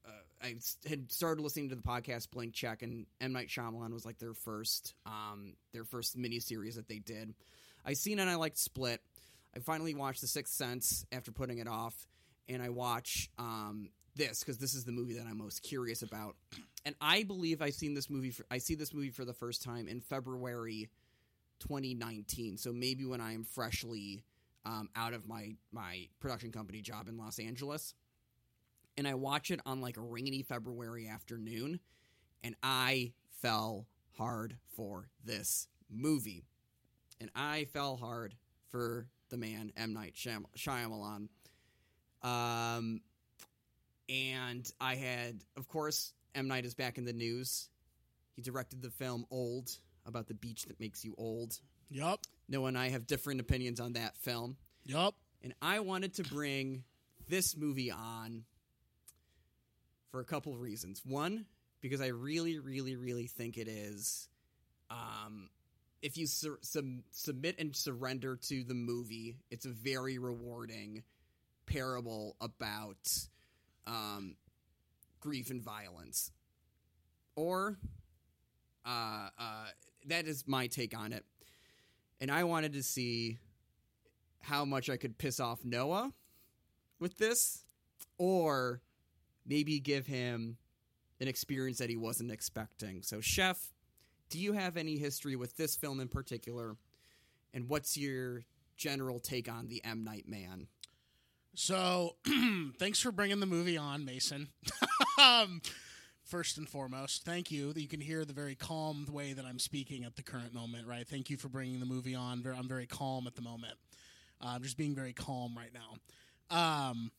uh, I had started listening to the podcast Blank Check, and M Night Shyamalan was like their first, um, their first miniseries that they did. I seen and I liked Split. I finally watched The Sixth Sense after putting it off, and I watch um, this because this is the movie that I'm most curious about. And I believe I seen this movie. For, I see this movie for the first time in February 2019. So maybe when I am freshly um, out of my my production company job in Los Angeles, and I watch it on like a rainy February afternoon, and I fell hard for this movie, and I fell hard for the man M Night Shyamalan. Um, and I had, of course, M Night is back in the news. He directed the film Old about the beach that makes you old. Yup. Noah and I have different opinions on that film, Yup. and I wanted to bring this movie on for a couple of reasons. One, because I really, really, really think it is. Um, if you sub- submit and surrender to the movie, it's a very rewarding parable about um, grief and violence. Or, uh, uh, that is my take on it. And I wanted to see how much I could piss off Noah with this, or maybe give him an experience that he wasn't expecting. So, Chef, do you have any history with this film in particular? And what's your general take on the M Night Man? So, [CLEARS THROAT] thanks for bringing the movie on, Mason. [LAUGHS] um, first and foremost, thank you. You can hear the very calm way that I'm speaking at the current moment, right? Thank you for bringing the movie on. I'm very calm at the moment. Uh, I'm just being very calm right now. Um,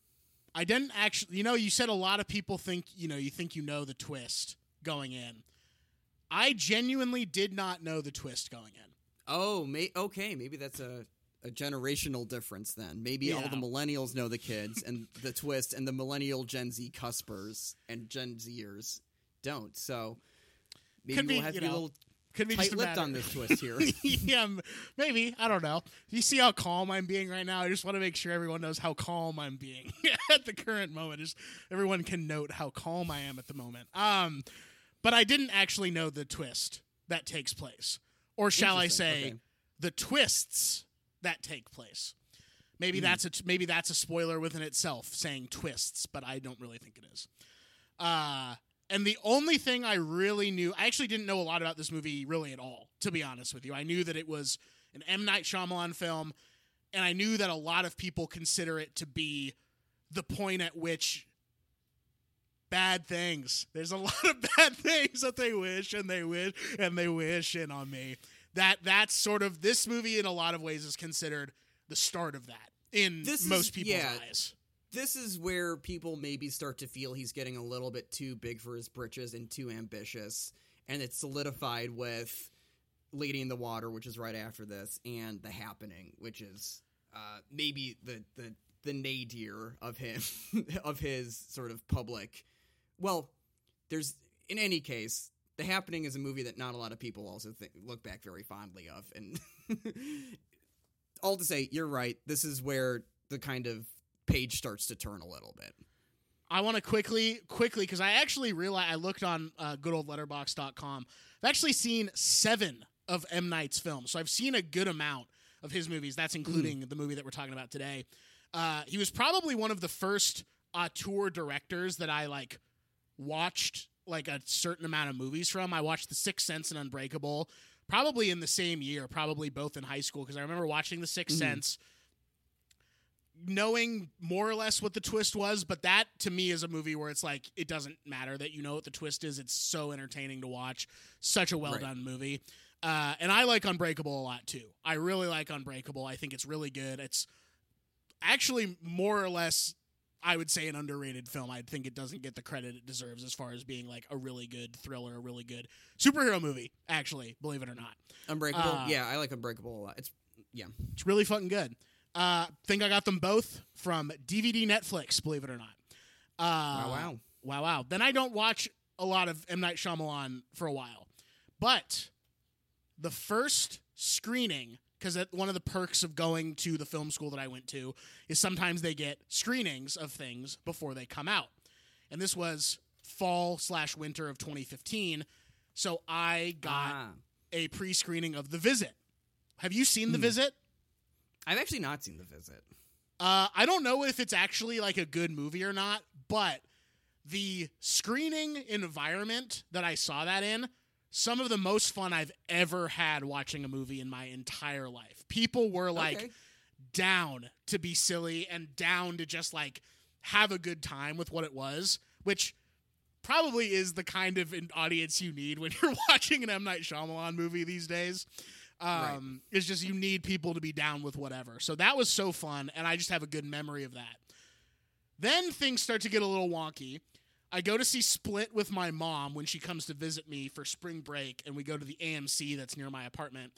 I didn't actually, you know, you said a lot of people think, you know, you think you know the twist going in. I genuinely did not know the twist going in. Oh, may- okay. Maybe that's a, a generational difference then. Maybe all the millennials know the kids and the twist, and the millennial Gen Z cuspers and Gen Zers don't. So maybe Could we'll have you to be a little Could be tight lipped on this [LAUGHS] twist here. yeah, maybe. I don't know. You see how calm I'm being right now? I just want to make sure everyone knows how calm I'm being [LAUGHS] at the current moment. Just everyone can note how calm I am at the moment. Um, but I didn't actually know the twist that takes place, or shall I say, okay. the twists that take place. Maybe that's a t- maybe that's a spoiler within itself, saying twists, but I don't really think it is. Uh, and the only thing I really knew, I actually didn't know a lot about this movie really at all, to be honest with you. I knew that it was an M. Night Shyamalan film, and I knew that a lot of people consider it to be the point at which bad things, there's a [LAUGHS] lot of bad things that they wish and they wish and they wish in on me. That that's sort of this movie in a lot of ways is considered the start of that in This is- most people's yeah. eyes. this is where people maybe start to feel he's getting a little bit too big for his britches and too ambitious, and it's solidified with Lady in the Water, which is right after this, and The Happening, which is uh, maybe the the the nadir of him [LAUGHS] of his sort of public. Well, there's in any case. The Happening is a movie that not a lot of people also think, look back very fondly of, and [LAUGHS] all to say, you're right. This is where the kind of page starts to turn a little bit. I want to quickly, quickly, because I actually realized I looked on uh, goodoldletterbox.com. I've actually seen seven of M. Night's films. So I've seen a good amount of his movies. That's including the movie that we're talking about today. Uh, he was probably one of the first auteur directors that I like watched like a certain amount of movies from. I watched The Sixth Sense and Unbreakable probably in the same year, probably both in high school, because I remember watching The 6th Sense, knowing more or less what the twist was. But that to me is a movie where it's like it doesn't matter that you know what the twist is. It's so entertaining to watch. Such a well Right. done movie. Uh, and I like Unbreakable a lot too. I really like Unbreakable. I think it's really good. It's actually more or less I would say an underrated film. I think it doesn't get the credit it deserves as far as being like a really good thriller, a really good superhero movie, actually, believe it or not. Unbreakable. Uh, yeah, I like Unbreakable a lot. It's yeah. It's really fucking good. Uh think I got them both from DVD Netflix, believe it or not. Uh Wow, wow. Wow, wow. Then I don't watch a lot of M. Night Shyamalan for a while. But the first screening, because one of the perks of going to the film school that I went to is sometimes they get screenings of things before they come out. And this was fall slash winter of 2015. So I got Ah. a pre screening of The Visit. Have you seen Hmm. The Visit? I've actually not seen The Visit. Uh, I don't know if it's actually like a good movie or not, but the screening environment that I saw that in, some of the most fun I've ever had watching a movie in my entire life. People were like Okay. down to be silly and down to just like have a good time with what it was, which probably is the kind of an audience you need when [LAUGHS] you're watching an M Night Shyamalan movie these days. Um, It's just you need people to be down with whatever. So that was so fun, and I just have a good memory of that. Then things start to get a little wonky. I go to see Split with my mom when she comes to visit me for spring break, and we go to the AMC that's near my apartment.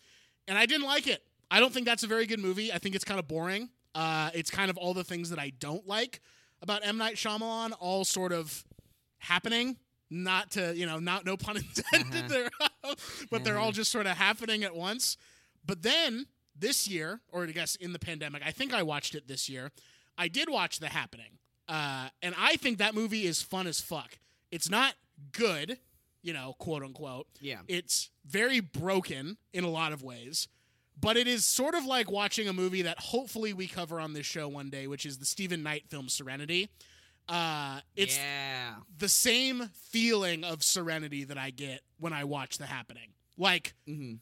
And I didn't like it. I don't think that's a very good movie. I think it's kind of boring. Uh, it's kind of all the things that I don't like about M Night Shyamalan, all sort of happening. Not to you know, not no pun [LAUGHS] intended there, [LAUGHS] but they're all just sort of happening at once. But then this year, or I guess in the pandemic, I think I watched it this year. I did watch The Happening, uh, and I think that movie is fun as fuck. It's not good, you know, quote unquote. Yeah. It's very broken in a lot of ways, but it is sort of like watching a movie that hopefully we cover on this show one day, which is the Steven Knight film Serenity. Uh, it's yeah. the same feeling of serenity that I get when I watch The Happening. Like, mm-hmm.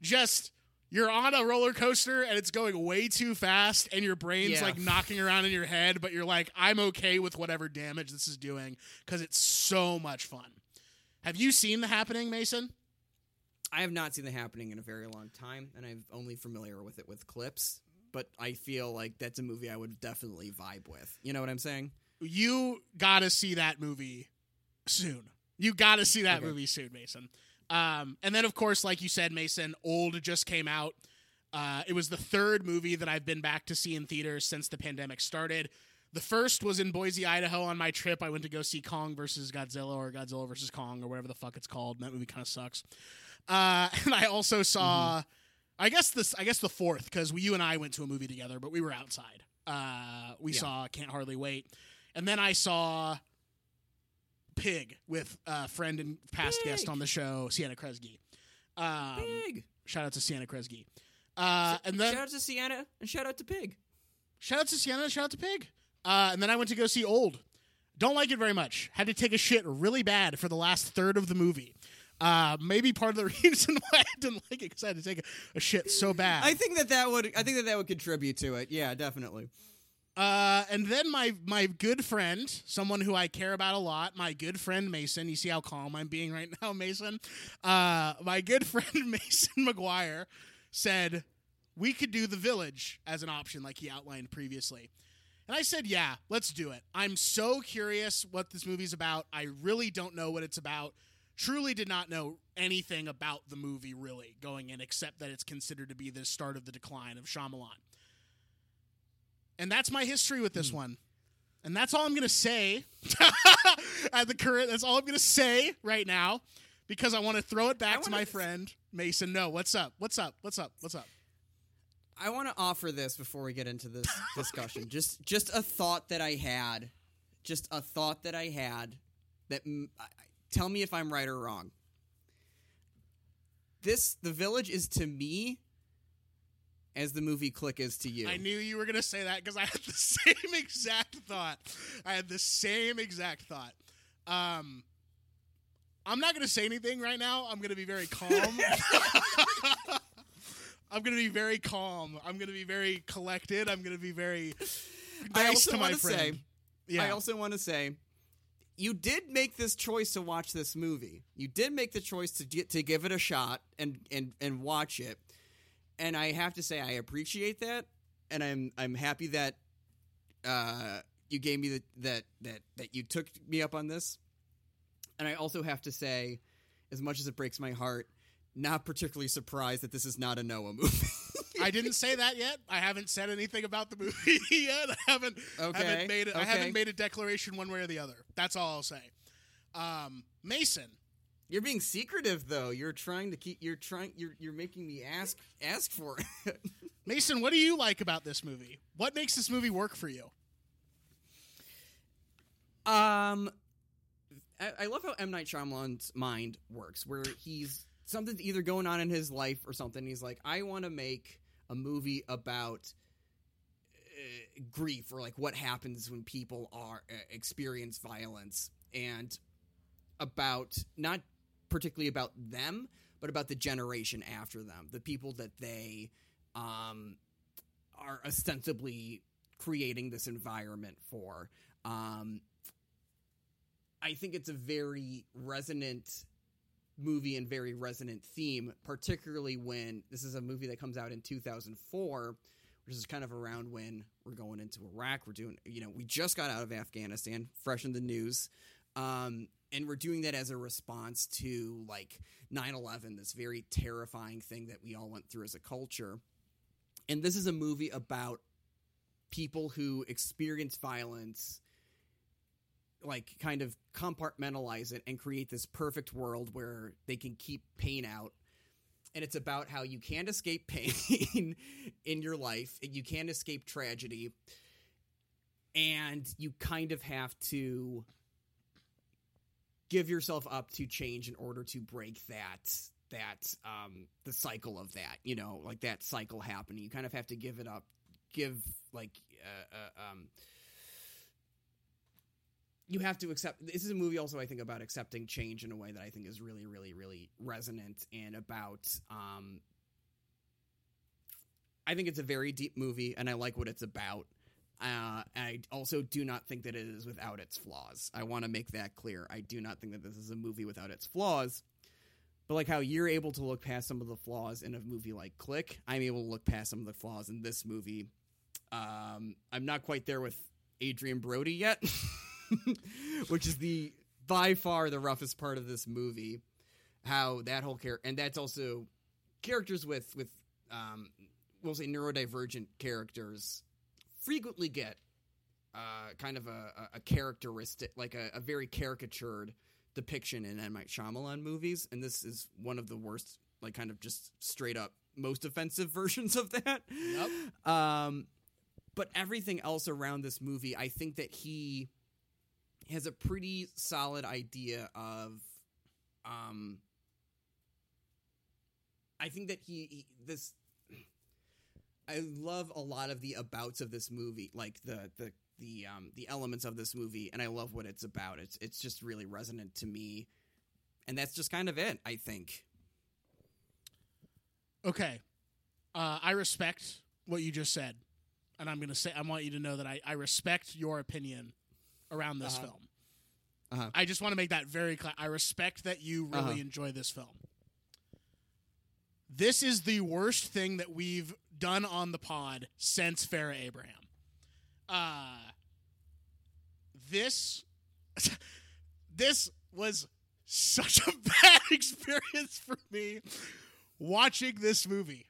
just you're on a roller coaster and it's going way too fast and your brain's Yeah. like knocking around in your head but you're like i'm okay with whatever damage this is doing because it's so much fun have you seen the happening mason I have not seen The Happening in a very long time, and I'm only familiar with it with clips. But I feel like that's a movie I would definitely vibe with. You know what I'm saying? you gotta see that movie soon you gotta see that Okay. movie soon mason um, and then of course like you said mason old just came out uh, it was the third movie that i've been back to see in theaters since the pandemic started the first was in boise idaho on my trip i went to go see kong versus godzilla or godzilla versus kong or whatever the fuck it's called and that movie kind of sucks uh, [LAUGHS] and i also saw I guess this. I guess the fourth because you and I went to a movie together, but we were outside. Uh, we Yeah. saw Can't Hardly Wait, and then I saw Pig with a friend and past guest on the show, Sienna Kresge. Um, Pig. shout out to Sienna Kresge. Uh, and then shout out to Sienna and shout out to Pig. shout out to Sienna, and shout out to Pig. Uh, and then I went to go see Old. Don't like it very much. Had to take a shit really bad for the last third of the movie. Uh, maybe part of the [LAUGHS] reason why I didn't like it because I had to take a, a shit so bad. I think that that would. I think that that would contribute to it. Yeah, definitely. Uh, and then my my good friend, someone who I care about a lot, my good friend Mason. You see how calm I'm being right now, [LAUGHS] Mason. Uh, my good friend [LAUGHS] Mason McGuire said we could do the village as an option, like he outlined previously. And I said, yeah, let's do it. I'm so curious what this movie's about. I really don't know what it's about. Truly did not know anything about the movie really going in, except that it's considered to be the start of the decline of Shyamalan. And that's my history with this one. And that's all I'm going to say [LAUGHS] at the current. That's all I'm going to say right now because I want to throw it back to my friend Mason. No, what's up? What's up? What's up? What's up? I want to offer this before we get into this [LAUGHS] discussion. just just a thought that I had, just a thought that I had that mm, tell me if I'm right or wrong. This the village is to me as the movie Click is to you. I knew you were going to say that because I had the [LAUGHS] same exact thought. I had the same exact thought. Um, I'm not going to say anything right now. I'm going [LAUGHS] to be very calm. I'm going to be very calm. I'm going to be very collected. I'm going to be very I nice also to my want to friend. say yeah. I also want to say you did make this choice to watch this movie. You did make the choice to get, to give it a shot and and and watch it. And I have to say I appreciate that and I'm I'm happy that uh you gave me the, that that that you took me up on this. And I also have to say as much as it breaks my heart, not particularly surprised that this is not a Noah movie. [LAUGHS] I didn't say that yet. I haven't said anything about the movie [LAUGHS] yet. I haven't. Okay, haven't made. I okay. haven't made a declaration one way or the other. That's all I'll say. Um, Mason, You're being secretive though. You're trying to keep you're trying you're you're making me ask ask for it. [LAUGHS] Mason, what do you like about this movie? What makes this movie work for you? Um, I, I love how M Night Shyamalan's mind works, where he's something's either going on in his life or something. He's like, I want to make a movie about uh, grief or like what happens when people are uh, experience violence and about not particularly about them, but about the generation after them, the people that they um, are ostensibly creating this environment for. Um, I think it's a very resonant movie and very resonant theme, particularly when this is a movie that comes out in 2004, which is kind of around when we're going into Iraq. We're doing, you know, we just got out of Afghanistan, fresh in the news. Um, and we're doing that as a response to like 9 11, this very terrifying thing that we all went through as a culture. And this is a movie about people who experience violence like kind of compartmentalize it and create this perfect world where they can keep pain out and it's about how you can't escape [LAUGHS] pain in your life and you can't escape tragedy and you kind of have to give yourself up to change in order to break that that um the cycle of that you know like that cycle happening. You kind of have to give it up give like uh, uh, um you have to accept this is a movie also i think about accepting change in a way that i think is really really really resonant and about um i think it's a very deep movie and i like what it's about uh, I also do not think that it is without its flaws. I want to make that clear. I do not think that this is a movie without its flaws. But like how you're able to look past some of the flaws in a movie like Click, I'm able to look past some of the flaws in this movie. Um, I'm not quite there with Adrien Brody yet, [LAUGHS] which is the by far the roughest part of this movie. How that whole character, and that's also characters with with um, we'll say neurodivergent characters frequently get uh, kind of a, a- characteristic, like a, a very caricatured depiction in M. Night Shyamalan movies, and this is one of the worst, like kind of just straight up most offensive [LAUGHS] versions of that. Yep. Um, but everything else around this movie, I think that he has a pretty solid idea of. Um, I think that he, he this. I love a lot of the abouts of this movie, like the the the um the elements of this movie, and I love what it's about. It's it's just really resonant to me, and that's just kind of it. I think. Okay. Uh, I respect what you just said, and I'm gonna say I want you to know that I, I respect your opinion around this Uh-huh. film. Uh-huh. I just want to make that very clear. I respect that you really Uh-huh. enjoy this film. This is the worst thing that we've done on the pod since Farrah Abraham. Uh, this [LAUGHS] this was such a [LAUGHS] bad experience for me watching this movie.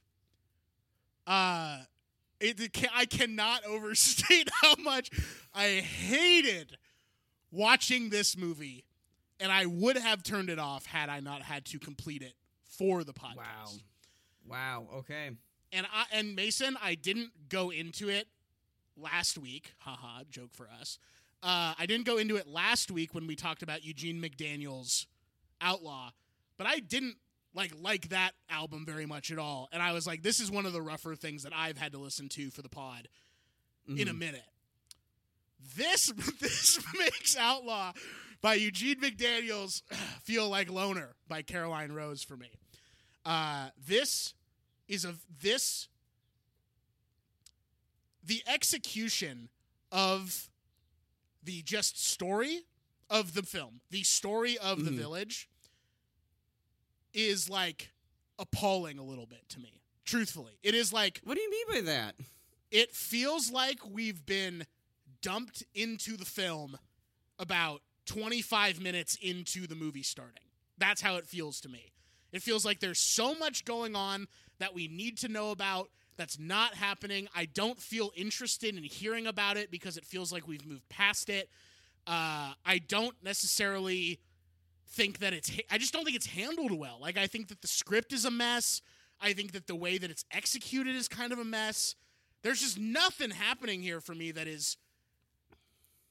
Uh it, it ca- I cannot overstate [LAUGHS] how much I hated watching this movie, and I would have turned it off had I not had to complete it for the podcast. Wow. Wow. Okay. and I and Mason, I didn't go into it last week. Haha, joke for us. Uh, I didn't go into it last week when we talked about Eugene McDaniels' Outlaw, but I didn't like like that album very much at all. And I was like, this is one of the rougher things that I've had to listen to for the pod in a minute. This [LAUGHS] this makes Outlaw by Eugene McDaniels [SIGHS] feel like Loner by Caroline Rose for me. Uh, this is a this the execution of the just story of the film, the story of the Mhm. village is like appalling a little bit to me. Truthfully, it is like What do you mean by that? it feels like we've been dumped into the film about 25 minutes into the movie starting. That's how it feels to me. It feels like there's so much going on that we need to know about that's not happening. I don't feel interested in hearing about it because it feels like we've moved past it. Uh, I don't necessarily think that it's. I just don't think it's handled well. Like I think that the script is a mess. I think that the way that it's executed is kind of a mess. There's just nothing happening here for me that is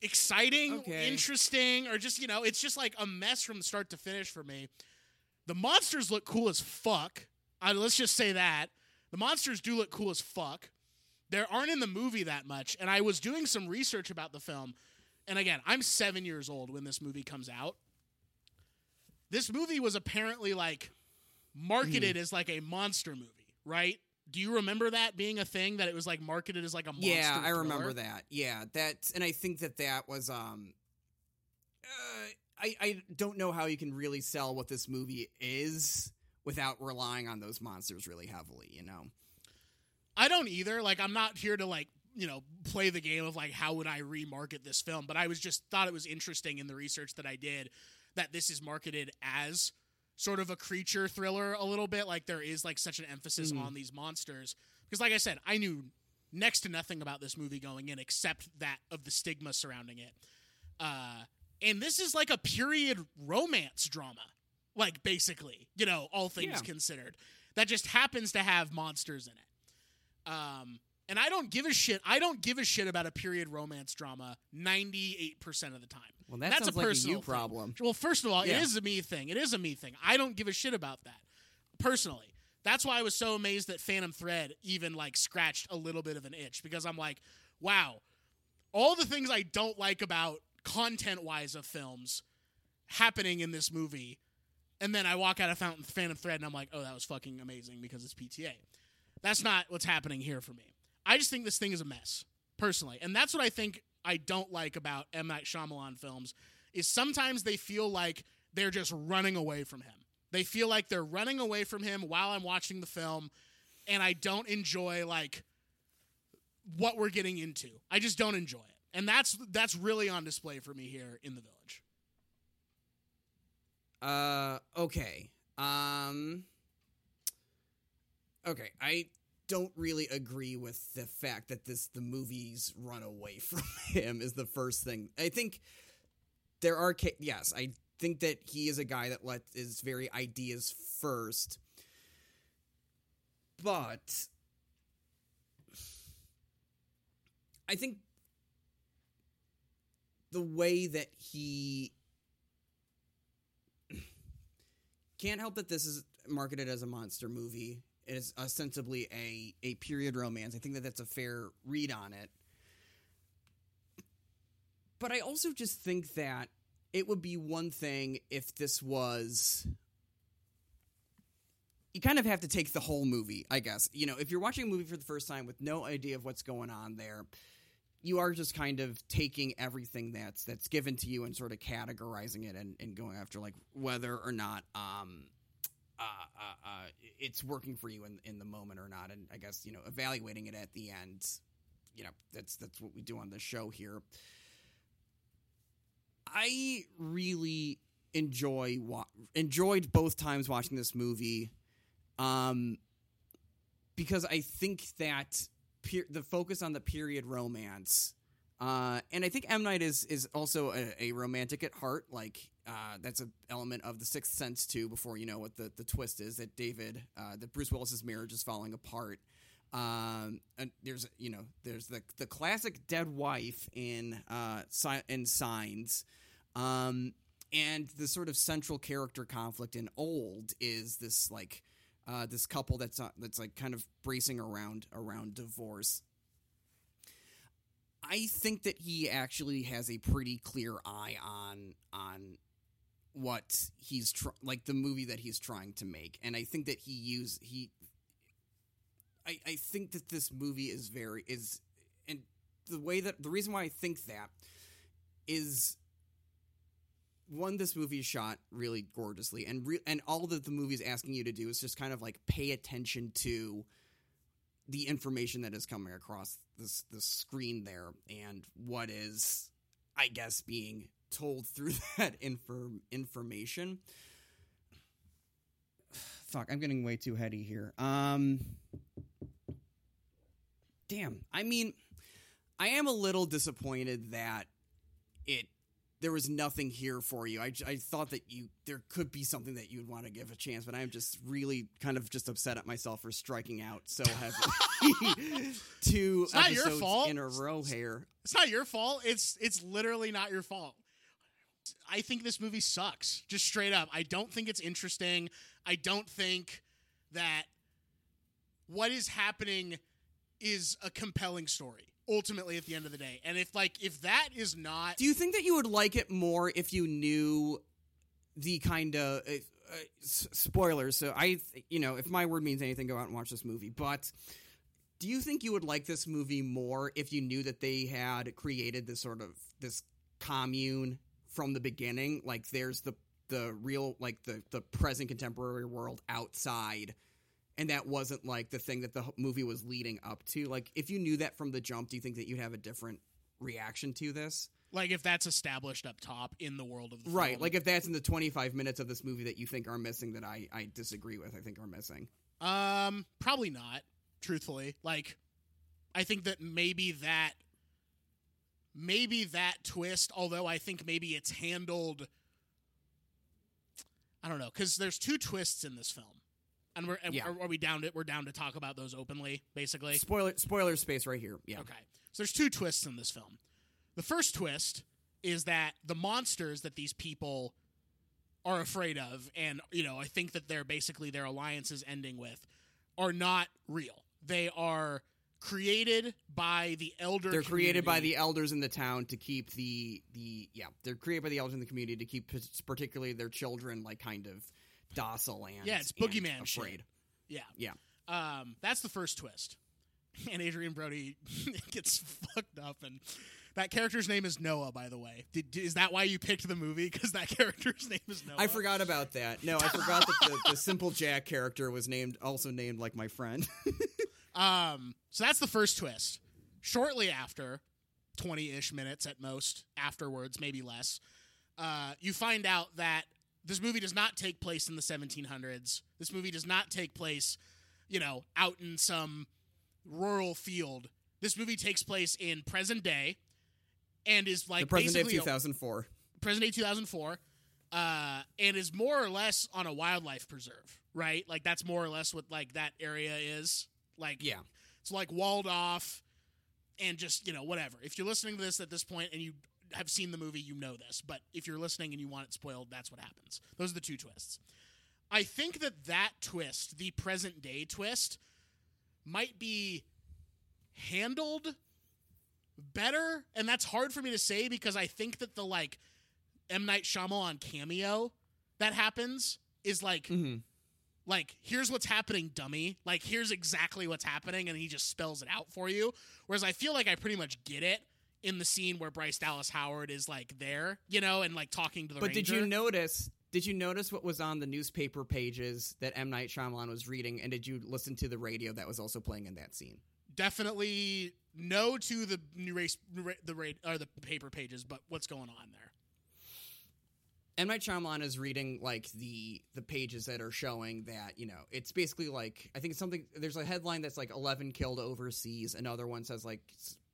exciting, Okay. interesting, or just, you know, it's just like a mess from start to finish for me. The monsters look cool as fuck. Uh, let's just say that. The monsters do look cool as fuck. There aren't in the movie that much. And I was doing some research about the film. And again, I'm seven years old when this movie comes out. This movie was apparently like marketed Hmm. as like a monster movie, right? Do you remember that being a thing that it was like marketed as like a monster? Movie. Yeah, I remember thriller? that. Yeah, that, and I think that that was. um uh, I I don't know how you can really sell what this movie is without relying on those monsters really heavily. You know. I don't either. Like I'm not here to like, you know, play the game of like how would I remarket this film, but I was just thought it was interesting in the research that I did that this is marketed as sort of a creature thriller a little bit like there is like such an emphasis Mhm. on these monsters because like I said, I knew next to nothing about this movie going in except that of the stigma surrounding it. Uh and this is like a period romance drama. Like basically, you know, all things Yeah. considered. That just happens to have monsters in it. Um, and I don't give a shit. I don't give a shit about a period romance drama 98% of the time. Well, that That's a like a personal you thing. problem. Well, first of all, Yeah. it is a me thing. It is a me thing. I don't give a shit about that personally. That's why I was so amazed that Phantom Thread even like scratched a little bit of an itch because I'm like, wow, all the things I don't like about content wise of films happening in this movie. And then I walk out of Fountain Phantom Thread and I'm like, oh, that was fucking amazing because it's PTA. That's not what's happening here for me. I just think this thing is a mess, personally. And that's what I think I don't like about M. Night Shyamalan films is sometimes they feel like they're just running away from him. They feel like they're running away from him while I'm watching the film, and I don't enjoy like what we're getting into. I just don't enjoy it. And that's that's really on display for me here in the village. Uh, okay. Um, okay. I don't really agree with the fact that this the movies run away [LAUGHS] from him is the first thing. I think there are ca- yes, I think that he is a guy that let is very ideas first. But I think the way that he can't help that this is marketed as a monster movie. It is ostensibly a a period romance. I think that that's a fair read on it. But I also just think that it would be one thing if this was you kind of have to take the whole movie, I guess. You know, if you're watching a movie for the first time with no idea of what's going on there, you are just kind of taking everything that's that's given to you and sort of categorizing it and, and going after like whether or not um uh, uh, uh, it's working for you in in the moment or not, and I guess you know evaluating it at the end. You know that's that's what we do on the show here. I really enjoy wa- enjoyed both times watching this movie, um, because I think that per- the focus on the period romance, uh, and I think M Night is is also a, a romantic at heart. Like uh, that's an element of the Sixth Sense too. Before you know what the the twist is that David, uh, that Bruce Willis's marriage is falling apart. Um, and there's you know there's the the classic dead wife in uh in Signs, um, and the sort of central character conflict in Old is this like uh, this couple that's uh, that's like kind of bracing around around divorce. I think that he actually has a pretty clear eye on on what he's tr- like the movie that he's trying to make, and I think that he use he. I, I think that this movie is very is and the way that the reason why I think that is one this movie is shot really gorgeously and re- and all that the movie is asking you to do is just kind of like pay attention to the information that is coming across this the screen there and what is I guess being told through [LAUGHS] that inform information. [SIGHS] Fuck, I'm getting way too heady here. Um Damn. I mean, I am a little disappointed that it there was nothing here for you. I, I thought that you there could be something that you'd want to give a chance, but I'm just really kind of just upset at myself for striking out so heavily. [LAUGHS] Two It's not your episodes fault. in a row here. It's not your fault. It's it's literally not your fault. I think this movie sucks. Just straight up. I don't think it's interesting. I don't think that what is happening is a compelling story ultimately at the end of the day. And if like if that is not Do you think that you would like it more if you knew the kind of uh, uh, spoilers? So I, you know, if my word means anything, go out and watch this movie. But do you think you would like this movie more if you knew that they had created this sort of this commune from the beginning? Like, there's the the real, like the the present contemporary world outside. And that wasn't like the thing that the movie was leading up to. Like, if you knew that from the jump, do you think that you'd have a different reaction to this? like if that's established up top in the world of the film. Right. film. Like if that's in the 25 minutes of this movie that you think are missing that I, I disagree with, I think are missing. Um, probably not. Truthfully, like, I think that maybe that, maybe that twist. Although I think maybe it's handled. I don't know because there's two twists in this film, and we're and Yeah. are, are we down to we're down to talk about those openly, basically. Spoiler spoiler space right here. Yeah. Okay. So there's two twists in this film. The first twist is that the monsters that these people are afraid of, and you know, I think that they're basically their alliance is ending with, are not real. They are created by the elder. They're created by the elders in the town to keep the the yeah, they're created by the elders in the community to keep particularly their children like kind of docile and Yeah, it's boogeyman shit. Yeah. Yeah. Um, that's the first twist. [LAUGHS] And Adrien Brody [LAUGHS] gets fucked up, and that character's name is Noah. By the way, Did, is that why you picked the movie? Because that [LAUGHS] character's name is Noah. I forgot about that. No, I forgot that the, the simple Jack character was named also named like my friend. Um, so that's the first twist. Shortly after, 20 ish minutes at most, afterwards, maybe less, uh, you find out that this movie does not take place in the 1700s. This movie does not take place, you know, out in some rural field. This movie takes place in present day and is like the present day of basically a- 2004. present day 2004 uh, and is more or less on a wildlife preserve right like that's more or less what like that area is like Yeah. it's like walled off and just you know whatever if you're listening to this at this point and you have seen the movie you know this but if you're listening and you want it spoiled that's what happens. Those are the two twists. I think that that twist the present day twist might be handled better and that's hard for me to say because i think that the like M. Night Shyamalan cameo that happens is like Mhm. like here's what's happening dummy. Like here's exactly what's happening and he just spells it out for you. Whereas i feel like i pretty much get it in the scene where bryce dallas howard is like there you know and like talking to the But did you notice? Did you notice what was on the newspaper pages that M Night Shyamalan was reading, and did you listen to the radio that was also playing in that scene? definitely no to the new race the rate or uh, the paper pages but what's going on there M Night Shyamalan is reading like the the pages that are showing that you know it's basically like I think it's something. There's a headline that's like 11 killed overseas. Another one says like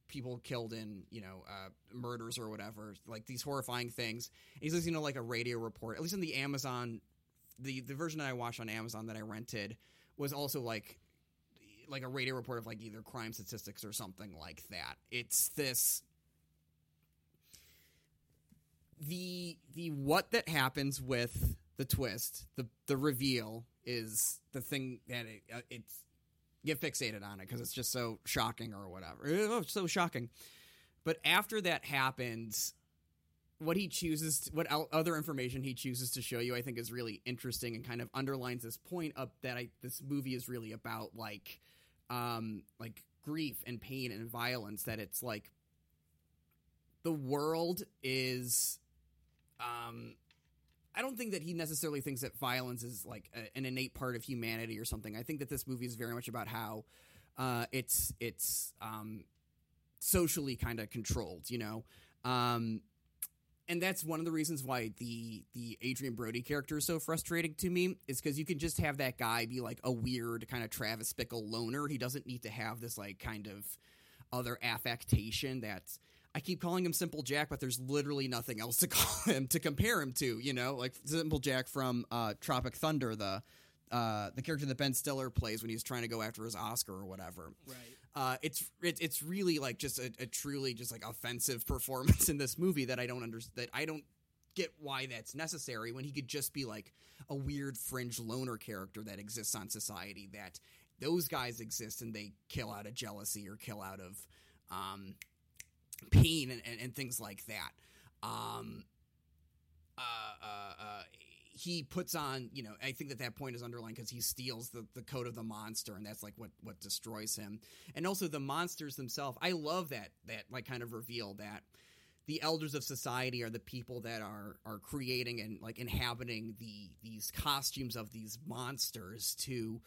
people killed in you know uh, murders or whatever, like these horrifying things. And he's listening to like a radio report. At least in the Amazon, the the version that I watched on Amazon that I rented was also like like a radio report of like either crime statistics or something like that. It's this the the what that happens with the twist, the the reveal is the thing that it, uh, it's get fixated on it because it's just so shocking or whatever. Oh, so shocking. But after that happens, what he chooses, what other information he chooses to show you, I think is really interesting and kind of underlines this point up that I, this movie is really about, like, um, like grief and pain and violence. That it's like the world is, um, I don't think that he necessarily thinks that violence is like a, an innate part of humanity or something. I think that this movie is very much about how uh, it's it's um, socially kind of controlled, you know. Um, and that's one of the reasons why the the Adrien Brody character is so frustrating to me is because you can just have that guy be like a weird kind of Travis Bickle loner. He doesn't need to have this like kind of other affectation that's I keep calling him Simple Jack, but there's literally nothing else to [LAUGHS] call him to compare him to. You know, like Simple Jack from uh, Tropic Thunder, the uh, the character that Ben Stiller plays when he's trying to go after his Oscar or whatever. Right. Uh, it's it, it's really like just a, a truly just like offensive [LAUGHS] performance in this movie that I don't understand. That I don't get why that's necessary when he could just be like a weird fringe loner character that exists on society. That those guys exist and they kill out of jealousy or kill out of um, pain and, and, and things like that. Um, uh, uh, uh, he puts on, you know, I think that that point is underlined because he steals the, the coat of the monster, and that's like what what destroys him. And also the monsters themselves. I love that that like kind of reveal that the elders of society are the people that are are creating and like inhabiting the these costumes of these monsters to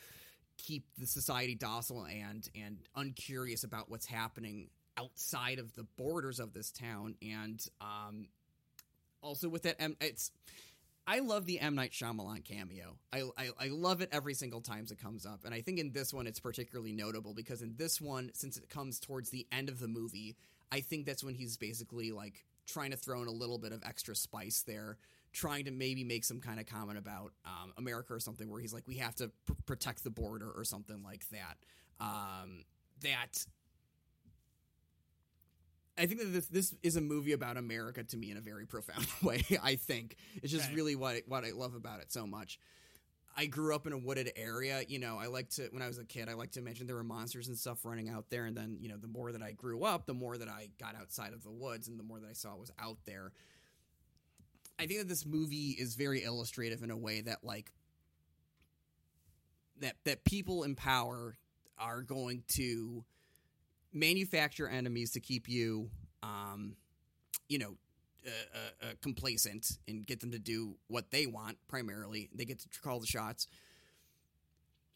keep the society docile and and uncurious about what's happening outside of the borders of this town and um also with that it's I love the M Night Shyamalan cameo. I, I I love it every single time it comes up, and I think in this one it's particularly notable because in this one, since it comes towards the end of the movie, I think that's when he's basically like trying to throw in a little bit of extra spice there, trying to maybe make some kind of comment about um, America or something, where he's like, we have to pr- protect the border or something like that. Um, that I think that this this is a movie about America to me in a very profound [LAUGHS] way. I think it's just really what what I love about it so much. I grew up in a wooded area. You know, I like to when I was a kid, I like to imagine there were monsters and stuff running out there. And then you know, the more that I grew up, the more that I got outside of the woods, and the more that I saw was out there. I think that this movie is very illustrative in a way that like that that people in power are going to manufacture enemies to keep you, um, you know, uh, uh, uh, complacent and get them to do what they want. Primarily, they get to call the shots.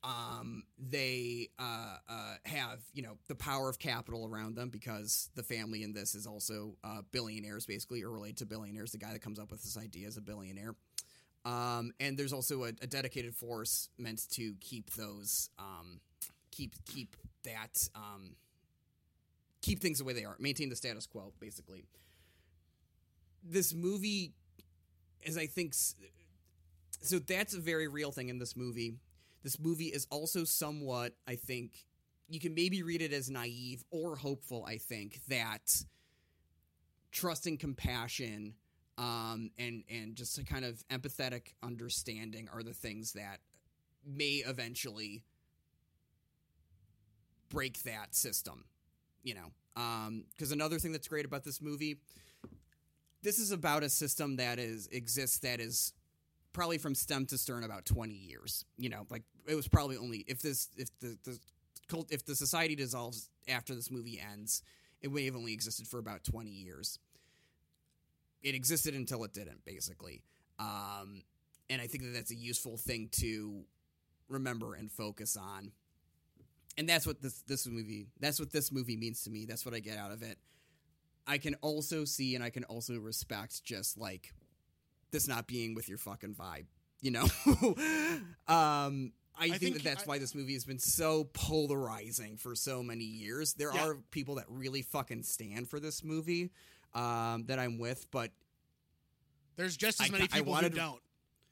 Um, they uh, uh, have you know the power of capital around them because the family in this is also uh, billionaires, basically, or related to billionaires. The guy that comes up with this idea is a billionaire. Um, and there's also a, a dedicated force meant to keep those, um, keep keep that, um, keep things the way they are, maintain the status quo, basically. This movie as I think, so that's a very real thing in this movie. This movie is also somewhat, I think, you can maybe read it as naive or hopeful. I think that trusting compassion um, and and just a kind of empathetic understanding are the things that may eventually break that system. You know, because another thing that's great about this movie, this is about a system that is exists that is probably from stem to stern about 20 years you know like it was probably only if this if the, the cult if the society dissolves after this movie ends it may have only existed for about 20 years. It existed until it didn't basically. Um, and i think that that's a useful thing to remember and focus on and that's what this this movie that's what this movie means to me that's what i get out of it i can also see and i can also respect just like this not being with your fucking vibe you know [LAUGHS] um I, think, think that that's I- why this movie has been so polarizing for so many years. There Yeah. are people that really fucking stand for this movie um, that I'm with, but There's just as I many I people wanted who don't.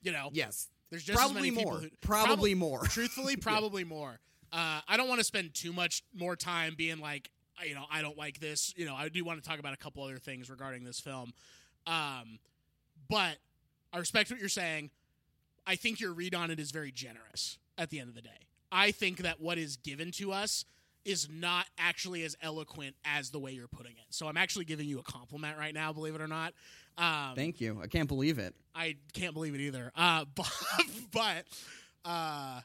You know, yes, there's just probably as many more. who Probably prob- more. [LAUGHS] Truthfully, probably more. Uh, I don't want to spend too much more time being like, you know, I don't like this. You know, I do want to talk about a couple other things regarding this film. Um, but I respect what you're saying. I think your read on it is very generous at the end of the day. I think that what is given to us is not actually as eloquent as the way you're putting it. So I'm actually giving you a compliment right now, believe it or not. Um, Thank you. I can't believe it. I can't believe it either. Uh, [LAUGHS] but but uh,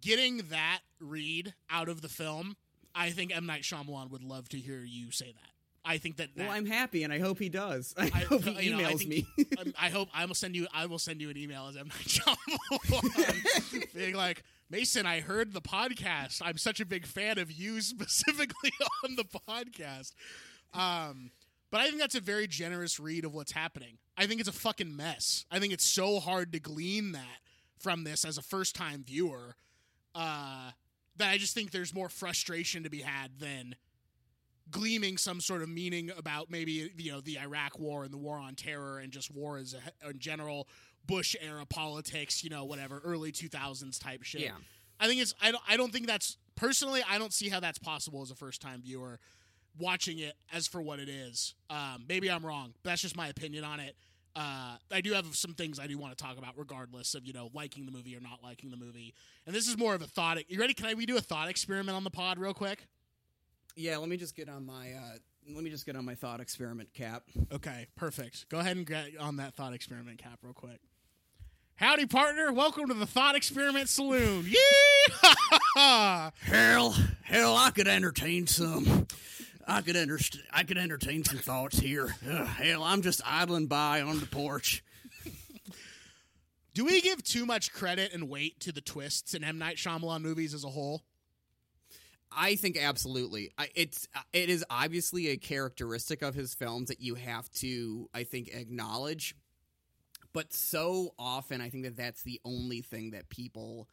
getting that read out of the film, I think M Night Shyamalan would love to hear you say that. I think that, that Well, I'm happy, and I hope he does. [LAUGHS] I, I hope he you know, I emails think- me. um, I hope I will send you. I will send you an email as M Night Shyamalan, [LAUGHS] being like, Mason, I heard the podcast. I'm such a big fan of you specifically [LAUGHS] on the podcast. Um, but I think that's a very generous read of what's happening. I think it's a fucking mess. I think it's so hard to glean that from this as a first time viewer. Uh, that I just think there's more frustration to be had than gleaming some sort of meaning about maybe you know the Iraq War and the War on Terror and just war as a in general Bush era politics, you know, whatever early 2000s type shit. Yeah. I think it's I don't I don't think that's personally I don't see how that's possible as a first time viewer watching it as for what it is. Um, maybe I'm wrong, but that's just my opinion on it. Uh, I do have some things I do want to talk about, regardless of you know liking the movie or not liking the movie. And this is more of a thought. You ready? Can I we do a thought experiment on the pod real quick? yeah, let me just get on my uh, let me just get on my thought experiment cap. Okay, perfect. Go ahead and get on that thought experiment cap real quick. Howdy, partner. Welcome to the Thought Experiment Saloon. [LAUGHS] Yeah! Hell, hell, I could entertain some. I could underst- I could entertain some thoughts here. Ugh, hell, I'm just idling by on the porch. Do we give too much credit and weight to the twists in M Night Shyamalan movies as a whole? I think absolutely. I, it's uh, it is obviously a characteristic of his films that you have to, I think, acknowledge. But so often, I think that that's the only thing that people.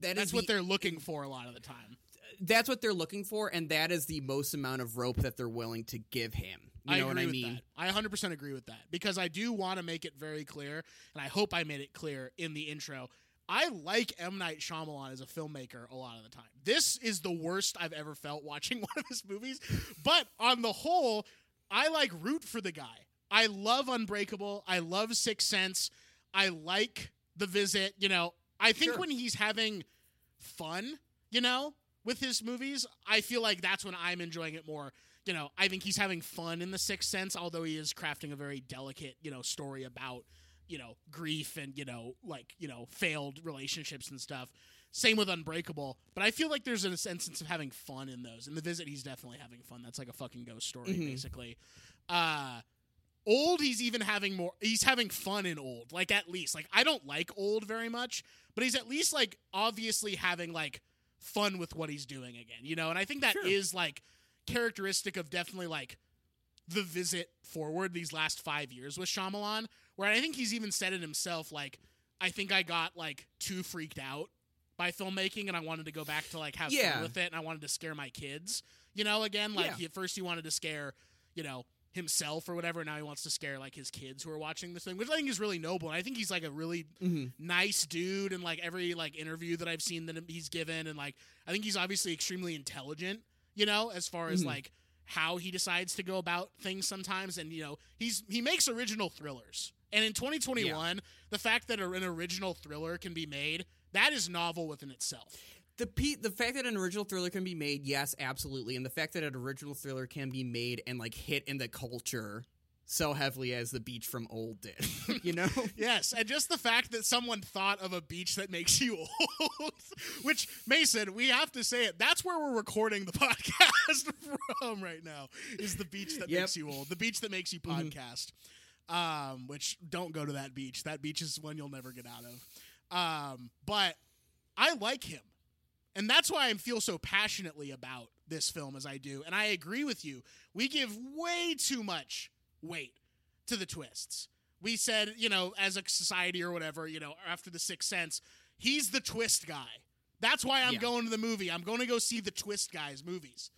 That is That's what the- they're looking for a lot of the time. That's what they're looking for, and that is the most amount of rope that they're willing to give him. You I know agree what I with mean? that. I 100% agree with that because I do want to make it very clear, and I hope I made it clear in the intro. I like M Night Shyamalan as a filmmaker a lot of the time. This is the worst I've ever felt watching [LAUGHS] one of his movies, but on the whole, I like root for the guy. I love Unbreakable. I love Sixth Sense. I like The Visit. You know, I think Sure. when he's having fun, you know, with his movies, I feel like that's when I'm enjoying it more. You know, I think he's having fun in The Sixth Sense, although he is crafting a very delicate, you know, story about, you know, grief and, you know, like, you know, failed relationships and stuff. Same with Unbreakable. But I feel like there's an instance of having fun in those. In The Visit, he's definitely having fun. That's like a fucking ghost story, Mhm. basically. Uh, old he's even having more he's having fun in old like at least like i don't like old very much but he's at least like obviously having like fun with what he's doing again you know and i think that is Sure. like characteristic of definitely like the visit forward these last five years with Shyamalan, where I think he's even said it himself. Like, I think I got like too freaked out by filmmaking, and I wanted to go back to like have Yeah. fun with it, and I wanted to scare my kids. You know, again, like Yeah. first he wanted to scare, you know, himself or whatever. Now he wants to scare like his kids who are watching this thing, which I think is really noble. And I think he's like a really Mhm. nice dude, and like every like interview that I've seen that he's given, and like I think he's obviously extremely intelligent. You know, as far as Mhm. like how he decides to go about things sometimes, and you know he's he makes original thrillers. And in 2021, the fact that an original thriller can be made, that is novel within itself. The pe- the fact that an original thriller can be made, yes, absolutely, and the fact that an original thriller can be made and like hit in the culture so heavily as the beach from old did, [LAUGHS] you know? [LAUGHS] Yes, and just the fact that someone thought of a beach that makes you [LAUGHS] old, which Mason, we have to say it. That's where we're recording the podcast from right now. Is the beach that Yep. makes you old, the beach that makes you Mhm. podcast. Um, which don't go to that beach. That beach is one you'll never get out of. Um, but I like him, and that's why I feel so passionately about this film as I do. And I agree with you. We give way too much weight to the twists we said, you know, as a society or whatever, you know, after the Sixth Sense, he's the twist guy. That's why I'm Yeah. going to the movie. I'm going to go see the twist guys movies.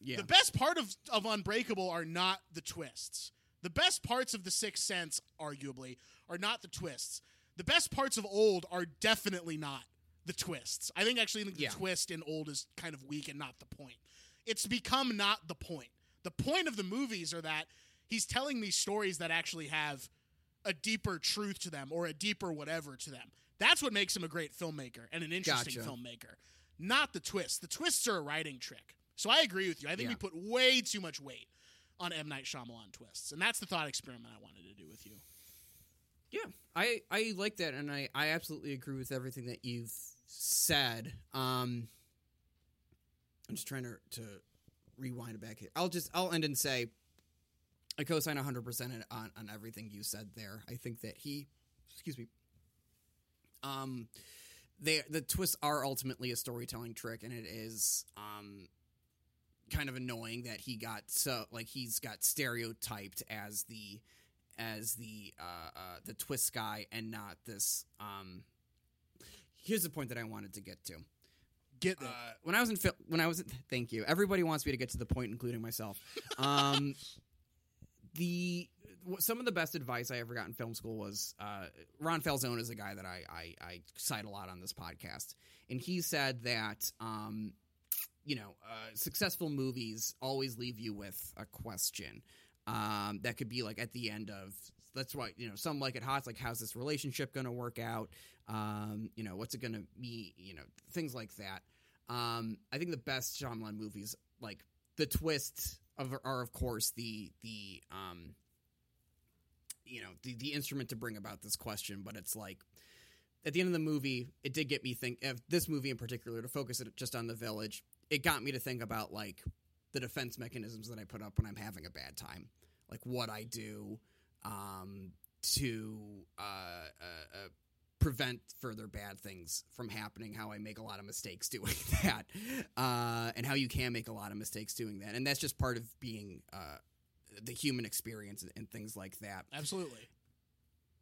Yeah. The best part of, of Unbreakable are not the twists. The best parts of the Sixth Sense, arguably, are not the twists. The best parts of Old are definitely not the twists. I think actually the Yeah. twist in old is kind of weak and not the point. It's become not the point. The point of the movies are that he's telling these stories that actually have a deeper truth to them or a deeper whatever to them. That's what makes him a great filmmaker and an interesting Gotcha. filmmaker. Not the twists. The twists are a writing trick. So I agree with you. I think Yeah. we put way too much weight on M Night Shyamalan twists, and that's the thought experiment I wanted to do with you. Yeah, I I like that, and I I absolutely agree with everything that you've said. Um, I'm just trying to to rewind it back here. I'll just I'll end and say I co-sign 100 percent on on everything you said there. I think that he, excuse me, um, they the twists are ultimately a storytelling trick, and it is um kind of annoying that he got so like he's got stereotyped as the as the uh, uh, the twist guy and not this. Um, here's the point that I wanted to get to. Get Uh, when I was in fil- when I was in- [LAUGHS] thank you. Everybody wants me to get to the point, including myself. Um, [LAUGHS] the some of the best advice I ever got in film school was uh, Ron Falzone is a guy that I, I I cite a lot on this podcast, and he said that um, you know uh, successful movies always leave you with a question um, that could be like at the end of that's why you know some like it hot like how's this relationship going to work out um, you know what's it going to be you know things like that. Um, I think the best Shyamalan movies like the twists of, are of course the the um, you know the the instrument to bring about this question but it's like at the end of the movie it did get me think of this movie in particular to focus it just on the village it got me to think about like the defense mechanisms that I put up when I'm having a bad time. Like what I do um, to uh, uh, uh, prevent further bad things from happening. How I make a lot of mistakes [LAUGHS] doing that, uh, and how you can make a lot of mistakes doing that, and that's just part of being uh, the human experience and, and things like that. Absolutely.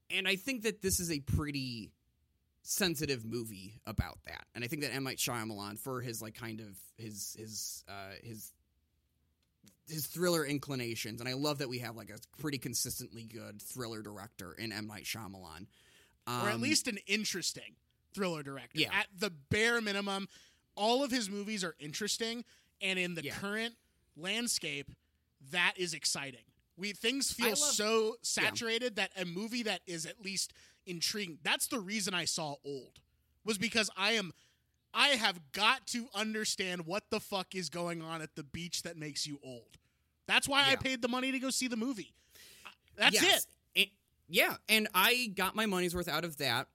And I think that this is a pretty sensitive movie about that, and I think that M Night Shyamalan for his like kind of his his uh, his his thriller inclinations, and I love that we have like a pretty consistently good thriller director in M Night Shyamalan, or at Um, least an interesting thriller director. Yeah. At the bare minimum, all of his movies are interesting, and in the Yeah. current landscape, that is exciting. We things feel love- so saturated that a movie that is at least intriguing. That's the reason I saw Old. Was because I am I have got to understand what the fuck is going on at the beach that makes you old. That's why I paid the money to go see the movie. That's Yes. it. Yeah, and I got my money's worth out of that.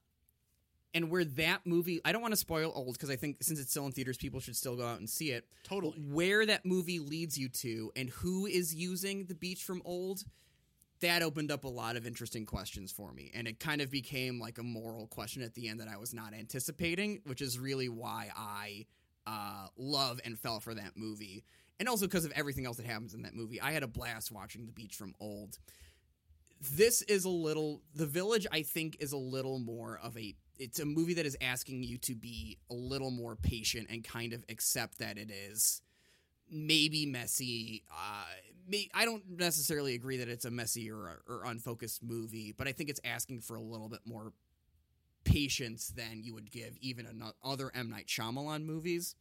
And where that movie, I don't want to spoil old because I think since it's still in theaters, people should still go out and see it. Totally. Where that movie leads you to and who is using the beach from old, that opened up a lot of interesting questions for me. And it kind of became like a moral question at the end that I was not anticipating, which is really why I uh, love and fell for that movie. And also because of everything else that happens in that movie. I had a blast watching The Beach from Old. This is a little, The Village, I think, is a little more of a, it's a movie that is asking you to be a little more patient and kind of accept that it is maybe messy. Uh, may, I don't necessarily agree that it's a messy or, or unfocused movie, but I think it's asking for a little bit more patience than you would give even in other M Night Shyamalan movies.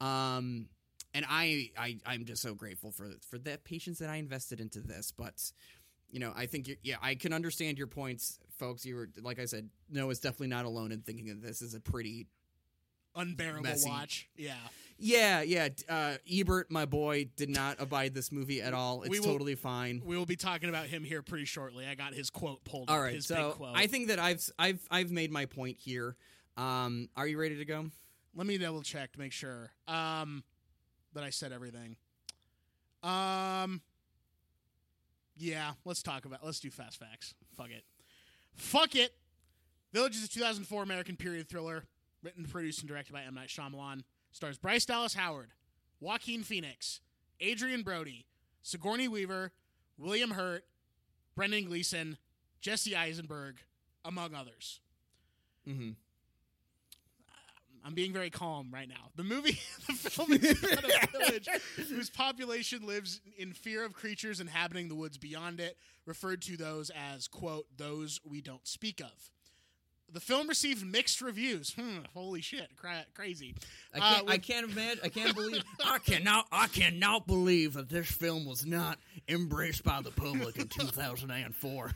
Um, and I, I, I'm just so grateful for for that patience that I invested into this. But you know, I think you're, yeah, I can understand your points, folks. You were like I said, Noah's definitely not alone in thinking that this is a pretty Unbearable Messy. watch. Yeah. yeah, yeah. Uh, Ebert, my boy, did not abide this movie at all. It's will- totally fine. We will be talking about him here pretty shortly. I got his quote pulled All right, up, his so big quote. I think that I've I've I've made my point here. Um, are you ready to go? Let me double check to make sure um, that I said everything. Um, yeah, let's talk about. Let's do fast facts. Fuck it. Fuck it. Village is a 2004 American period thriller, written, produced, and directed by M Night Shyamalan. Stars Bryce Dallas Howard, Joaquin Phoenix, Adrien Brody, Sigourney Weaver, William Hurt, Brendan Gleeson, Jesse Eisenberg, among others. Mm-hmm. I'm being very calm right now. The movie, [LAUGHS] the film is about a [LAUGHS] village whose population lives in fear of creatures inhabiting the woods beyond it, referred to those as, quote, those we don't speak of. the film received mixed reviews. Hmm, holy shit, cra- crazy. I Uh, can't. I with- can't imagine. I can't believe. [LAUGHS] I cannot. I cannot believe that this film was not embraced by the public in 2004.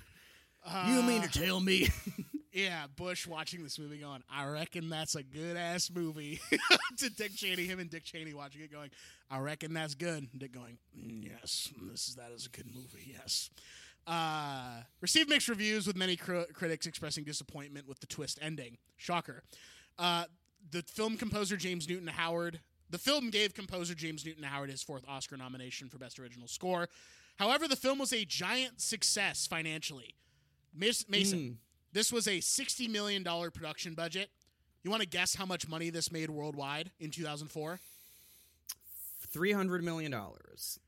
you mean to tell me? Yeah, Bush watching this movie going, I reckon that's a good ass movie. [LAUGHS] to Dick Cheney, him and Dick Cheney watching it going, I reckon that's good. Dick going, "Mm, yes, this is that is a good movie. Yes. Uh, received mixed reviews with many cri- critics expressing disappointment with the twist ending. Shocker. Uh, the film composer James Newton Howard. The film gave composer James Newton Howard his fourth Oscar nomination for Best Original Score. However, the film was a giant success financially. Mason, this was a $60 million production budget. You want to guess how much money this made worldwide in 2004? Three hundred million dollars.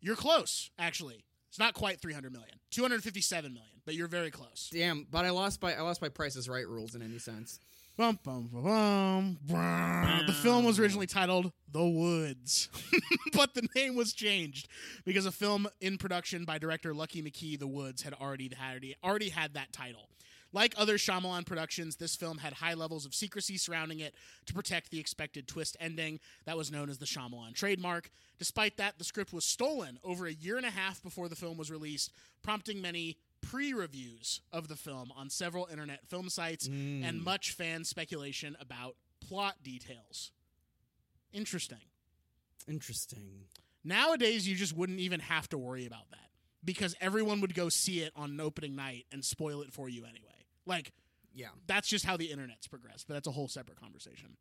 You're close, actually. It's not quite 300 million. 257 million, but you're very close. Damn, but I lost by I lost by Price's Right rules in any sense. Bum, bum, bum, bum. The film was originally titled The Woods, [LAUGHS] but the name was changed because a film in production by director Lucky McKee, The Woods, had already had, already had that title. Like other Shyamalan productions, this film had high levels of secrecy surrounding it to protect the expected twist ending that was known as the Shyamalan trademark. Despite that, the script was stolen over a year and a half before the film was released, prompting many pre-reviews of the film on several internet film sites mm. and much fan speculation about plot details. Interesting. Interesting. Nowadays, you just wouldn't even have to worry about that because everyone would go see it on opening night and spoil it for you anyway. Like, Yeah. that's just how the internet's progressed, but that's a whole separate conversation.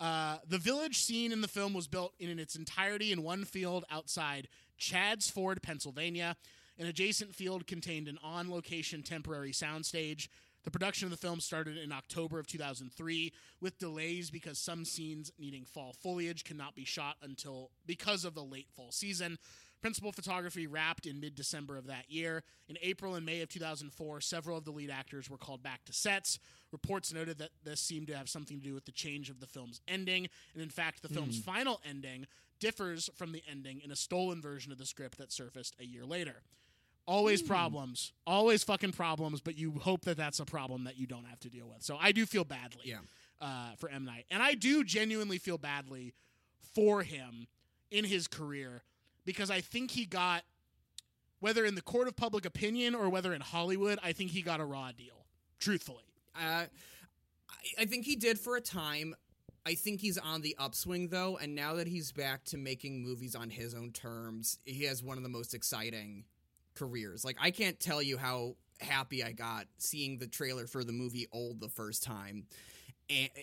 Uh, the village scene in the film was built in its entirety in one field outside Chadds Ford, Pennsylvania. An adjacent field contained an on location temporary soundstage. The production of the film started in October of 2003 with delays because some scenes needing fall foliage cannot be shot until because of the late fall season. Principal photography wrapped in mid December of that year. In April and May of 2004, several of the lead actors were called back to sets. Reports noted that this seemed to have something to do with the change of the film's ending, and in fact, the film's final ending differs from the ending in a stolen version of the script that surfaced a year later. Always problems, always fucking problems, but you hope that that's a problem that you don't have to deal with. So I do feel badly Yeah. uh, for M Night, and I do genuinely feel badly for him in his career because I think he got, whether in the court of public opinion or whether in Hollywood, I think he got a raw deal. Truthfully, Uh, I, I think he did for a time. I think he's on the upswing though, and now that he's back to making movies on his own terms, he has one of the most exciting careers. Like I can't tell you how happy I got seeing the trailer for the movie Old the first time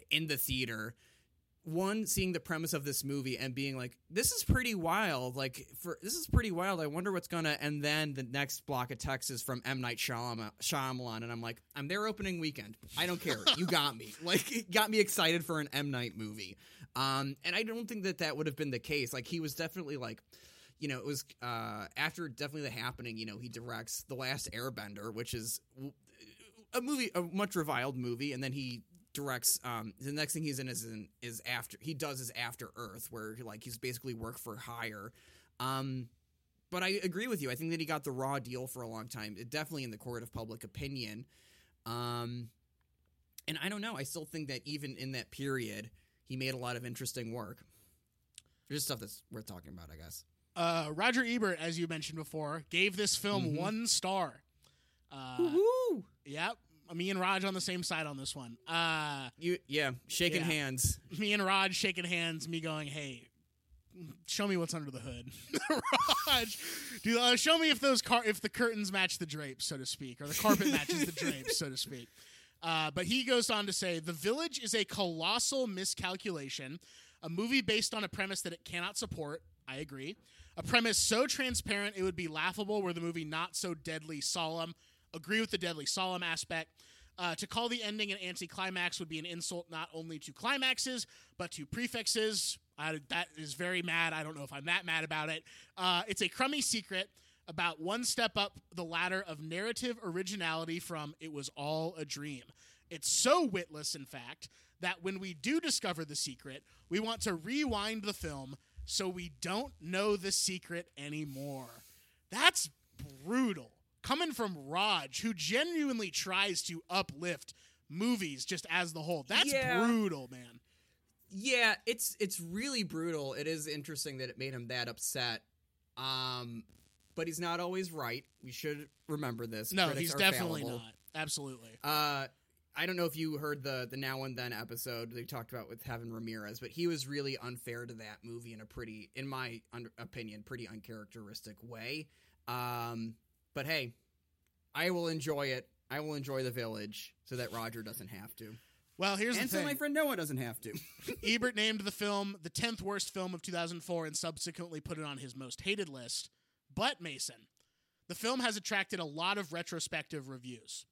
in the theater. One, seeing the premise of this movie and being like, "This is pretty wild." Like, for this is pretty wild. I wonder what's gonna. And then the next block of text is from M Night Shyama- Shyamalan, and I'm like, "I'm there opening weekend. I don't care. [LAUGHS] You got me. Like, it got me excited for an M Night movie." Um, and I don't think that that would have been the case. Like, he was definitely like, you know, it was uh after definitely the happening. You know, he directs the Last Airbender, which is a movie, a much reviled movie, and then he directs. Um, the next thing he's in is in, is after he does is After Earth, where like he's basically work for hire. Um, but I agree with you. I think that he got the raw deal for a long time. It, definitely in the court of public opinion. Um, and I don't know. I still think that even in that period, he made a lot of interesting work. There's stuff that's worth talking about, I guess. uh, Roger Ebert, as you mentioned before, gave this film Mhm. one star. Uh, Woo! Yep, me and Raj on the same side on this one. Uh, You, yeah, shaking Yeah. hands. me and Raj shaking hands, me going, "Hey, show me what's under the hood." [LAUGHS] Raj, do uh, show me if those car if the curtains match the drapes, so to speak, or the carpet matches the drapes, so to speak. Uh, but he goes on to say, "The Village is a colossal miscalculation, a movie based on a premise that it cannot support." I agree. A premise so transparent it would be laughable were the movie not so deadly solemn. Agree with the deadly solemn aspect. Uh, to call the ending an anticlimax would be an insult not only to climaxes but to prefixes. I, that is very mad. I don't know if I'm that mad about it. Uh, it's a crummy secret about one step up the ladder of narrative originality from It Was All a Dream. It's so witless, in fact, that when we do discover the secret, we want to rewind the film so we don't know the secret anymore. That's brutal. Coming from Raj, who genuinely tries to uplift movies just as the whole. That's Yeah. brutal, man. Yeah, it's it's really brutal. It is interesting that it made him that upset. Um, but he's not always right. We should remember this. No, Critics he's definitely fallible. not. Absolutely. Uh, I don't know if you heard the the now and then episode they talked about with Heaven Ramirez, but he was really unfair to that movie in a pretty, in my un- opinion, pretty uncharacteristic way. Um, but hey, I will enjoy it. I will enjoy the village so that Roger doesn't have to, Well, here's and the so my friend Noah doesn't have to. [LAUGHS] Ebert named the film the 10th worst film of 2004 and subsequently put it on his most hated list. But, Mason, the film has attracted a lot of retrospective reviews.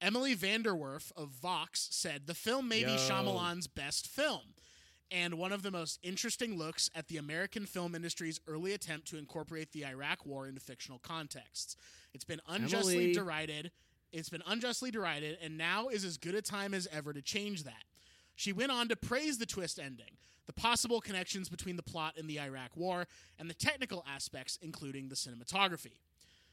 Emily VanDerWerff of Vox said the film may be Yo. Shyamalan's best film and one of the most interesting looks at the American film industry's early attempt to incorporate the Iraq War into fictional contexts. It's been unjustly Emily. derided. It's been unjustly derided, and now is as good a time as ever to change that. She went on to praise the twist ending, the possible connections between the plot and the Iraq War, and the technical aspects, including the cinematography.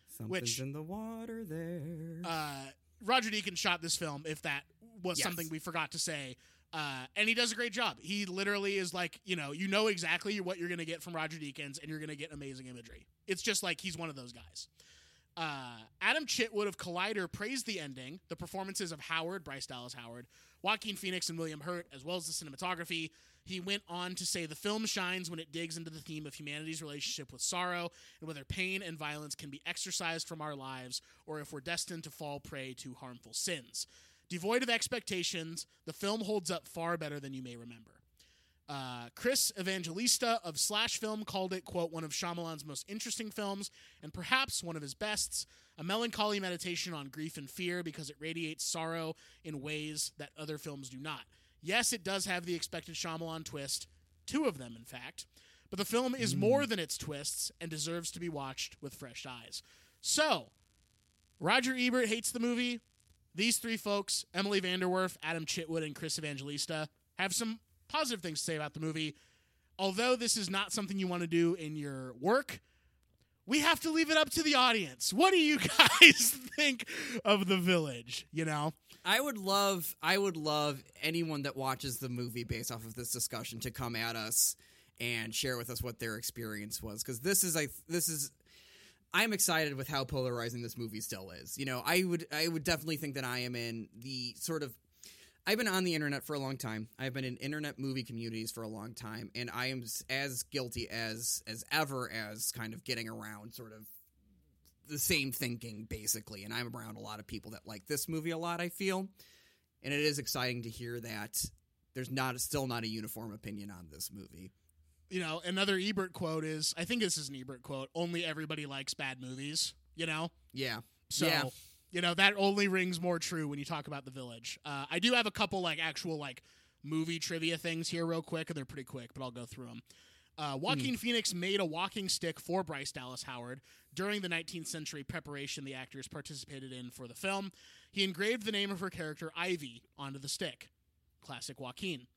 Something's Which- in the water there. Uh, Roger Deakins shot this film, if that was Yes. something we forgot to say. Uh, and he does a great job. He literally is like, you know, you know exactly what you're going to get from Roger Deakins, and you're going to get amazing imagery. It's just like he's one of those guys. Uh, Adam Chitwood of Collider praised the ending, the performances of Howard, Bryce Dallas Howard, Joaquin Phoenix, and William Hurt, as well as the cinematography. He went on to say the film shines when it digs into the theme of humanity's relationship with sorrow and whether pain and violence can be exorcised from our lives or if we're destined to fall prey to harmful sins. Devoid of expectations, the film holds up far better than you may remember. Uh, Chris Evangelista of Slash Film called it, quote, one of Shyamalan's most interesting films and perhaps one of his bests, a melancholy meditation on grief and fear because it radiates sorrow in ways that other films do not. Yes, it does have the expected Shyamalan twist, two of them, in fact, but the film is more than its twists and deserves to be watched with fresh eyes. So, Roger Ebert hates the movie. These three folks, Emily VanDerWerff, Adam Chitwood, and Chris Evangelista, have some positive things to say about the movie. Although this is not something you want to do in your work, we have to leave it up to the audience. What do you [LAUGHS] guys think of the village? You know? I would love I would love anyone that watches the movie based off of this discussion to come at us and share with us what their experience was cuz this is I this is I'm excited with how polarizing this movie still is. You know, I would I would definitely think that I am in the sort of I've been on the internet for a long time. I've been in internet movie communities for a long time and I am as guilty as as ever as kind of getting around sort of the same thinking basically and i'm around a lot of people that like this movie a lot i feel and it is exciting to hear that there's not still not a uniform opinion on this movie You know, another Ebert quote is I think this is an Ebert quote only everybody likes bad movies, you know? yeah So, Yeah. you know, that only rings more true when you talk about the village. Uh, I do have a couple like actual like movie trivia things here, real quick, and they're pretty quick, but I'll go through them. Uh, Joaquin Phoenix made a walking stick for Bryce Dallas Howard during the 19th century preparation the actors participated in for the film. He engraved the name of her character Ivy onto the stick. Classic Joaquin.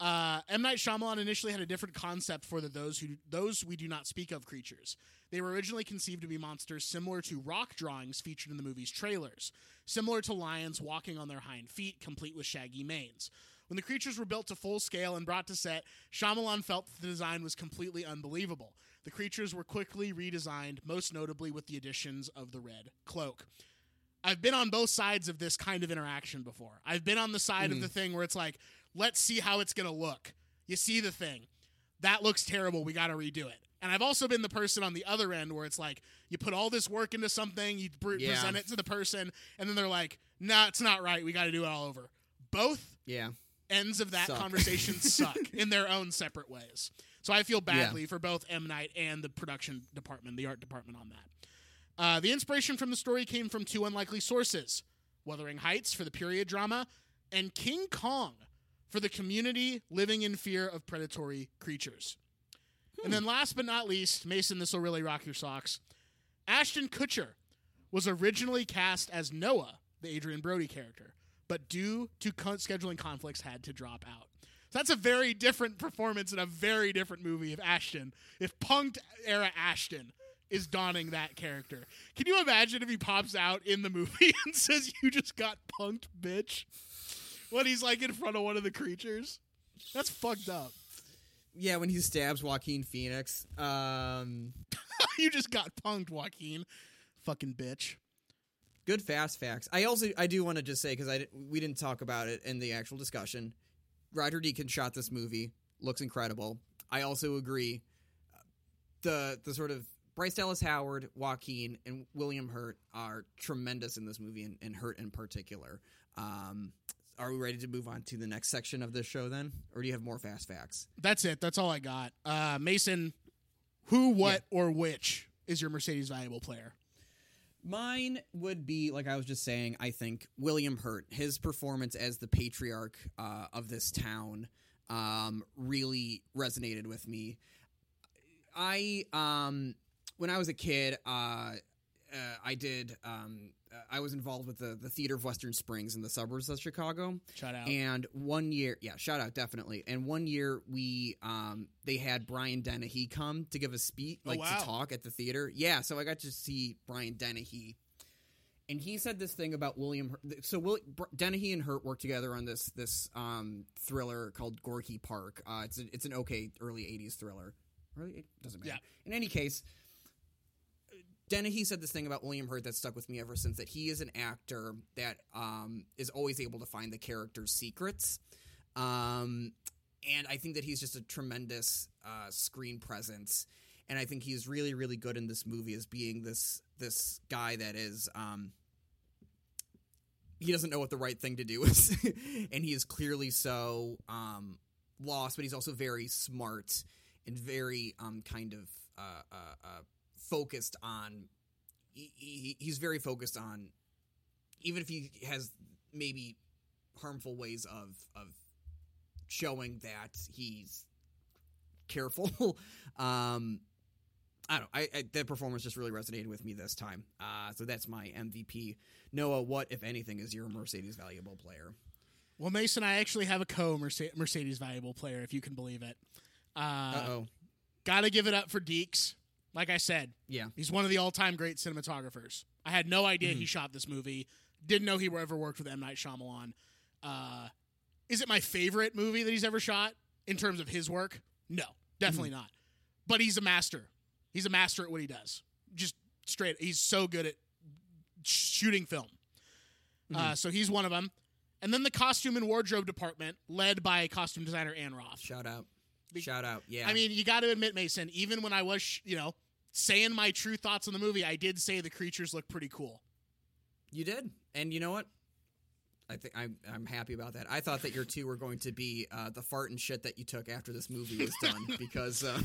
Uh, M Night Shyamalan initially had a different concept for the those who those we do not speak of creatures. They were originally conceived to be monsters similar to rock drawings featured in the movie's trailers, similar to lions walking on their hind feet, complete with shaggy manes. When the creatures were built to full scale and brought to set, Shyamalan felt that the design was completely unbelievable. The creatures were quickly redesigned, most notably with the additions of the red cloak. I've been on both sides of this kind of interaction before. I've been on the side of the thing where it's like, let's see how it's going to look. You see the thing. That looks terrible. We got to redo it. And I've also been the person on the other end where it's like, you put all this work into something, you pr- Yeah. present it to the person, and then they're like, nah, it's not right. We got to do it all over. Both yeah ends of that Suck. conversation [LAUGHS] suck in their own separate ways. So I feel badly for both M Night and the production department, the art department on that. Uh, the inspiration from the story came from two unlikely sources: Wuthering Heights for the period drama, and King Kong for the community living in fear of predatory creatures. And then, last but not least, Mason, this will really rock your socks. Ashton Kutcher was originally cast as Noah, the Adrien Brody character, but due to con- scheduling conflicts, had to drop out. So that's a very different performance in a very different movie of Ashton. If punked era Ashton is donning that character. Can you imagine if he pops out in the movie [LAUGHS] and says, "You just got punked, bitch"? When he's like in front of one of the creatures, that's fucked up. Yeah, when he stabs Joaquin Phoenix. Um, [LAUGHS] you just got punked, Joaquin. Fucking bitch. good fast facts. I also I do want to just say because I we didn't talk about it in the actual discussion. Roger Deakins shot this movie. Looks incredible. I also agree. The the sort of Bryce Dallas Howard, Joaquin, and William Hurt are tremendous in this movie, and, and Hurt in particular. Um, are we ready to move on to the next section of this show then, or do you have more fast facts? That's it. That's all I got. Uh, Mason, who, what, or which is your Mercedes valuable player? Mine would be like I was just saying. I think William Hurt, his performance as the patriarch uh, of this town, um, really resonated with me. I um, when I was a kid, uh, uh, I did. Um, uh, I was involved with the the Theater of Western Springs in the suburbs of Chicago. Shout out. And one year, yeah, shout out definitely. And one year we um they had Brian Dennehy come to give a speech, Oh, like wow. to talk at the theater. Yeah, so I got to see Brian Dennehy. And he said this thing about William. Hurt. So Will, Dennehy and Hurt worked together on this this um, thriller called Gorky Park. Uh, it's a, it's an okay early '80s thriller. Really, it doesn't matter. Yeah. In any case, Dennehy said this thing about William Hurt that stuck with me ever since that he is an actor that um, is always able to find the character's secrets. Um, and I think that he's just a tremendous uh, screen presence. And I think he's really, really good in this movie as being this this guy that is um, he doesn't know what the right thing to do is, [LAUGHS] and he is clearly so um, lost. But he's also very smart and very um, kind of uh, uh, uh, focused on. He, he, he's very focused on, even if he has maybe harmful ways of of showing that he's careful. [LAUGHS] um, I don't. I, I that performance just really resonated with me this time. Uh, so that's my MVP. Noah, what if anything is your Mercedes valuable player? well, Mason, I actually have a co Mercedes valuable player, if you can believe it. Uh oh. Got to give it up for Deeks. Like I said, Yeah. he's one of the all time great cinematographers. I had no idea he shot this movie. Didn't know he ever worked with M. Night Shyamalan. Uh, is it my favorite movie that he's ever shot in terms of his work? No, definitely not. But he's a master. He's a master at what he does. Just straight. He's so good at shooting film. Uh, so he's one of them. And then the costume and wardrobe department, led by costume designer Ann Roth. Shout out. Be- Shout out. Yeah. I mean, you got to admit, Mason, even when I was, sh- you know, saying my true thoughts on the movie, I did say the creatures look pretty cool. you did, and you know what? I think I'm I'm happy about that. I thought that your two were going to be uh, the fart and shit that you took after this movie was done [LAUGHS] because uh,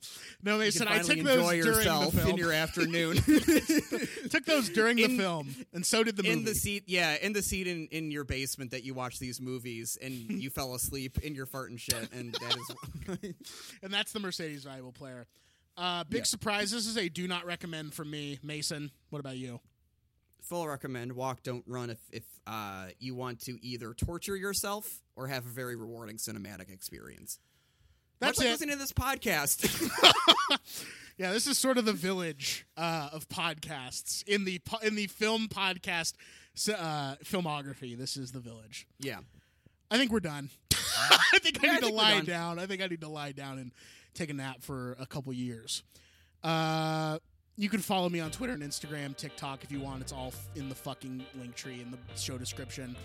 [LAUGHS] No, Mason, can I [LAUGHS] [LAUGHS] took those during the film. in your afternoon. took those during In- the film, and so did the movie. in the seat, yeah, in the seat in, in your basement that you watch these movies, and you fell asleep in your fart and shit, and that is and that's the Mercedes valuable player. Uh, big Yeah. surprise. This is a do not recommend from me, Mason. What about you? full recommend. Walk, don't run. If if uh, you want to either torture yourself or have a very rewarding cinematic experience. That's Much like it. Listening to this podcast. [LAUGHS] [LAUGHS] Yeah, this is sort of the village uh, of podcasts in the po- in the film podcast uh, filmography. This is the village. yeah. I think we're done. [LAUGHS] I think I Yeah, I need to think we're lie done. down. I think I need to lie down and take a nap for a couple years. Uh, you can follow me on Twitter and Instagram, TikTok if you want. It's all in the fucking link tree in the show description.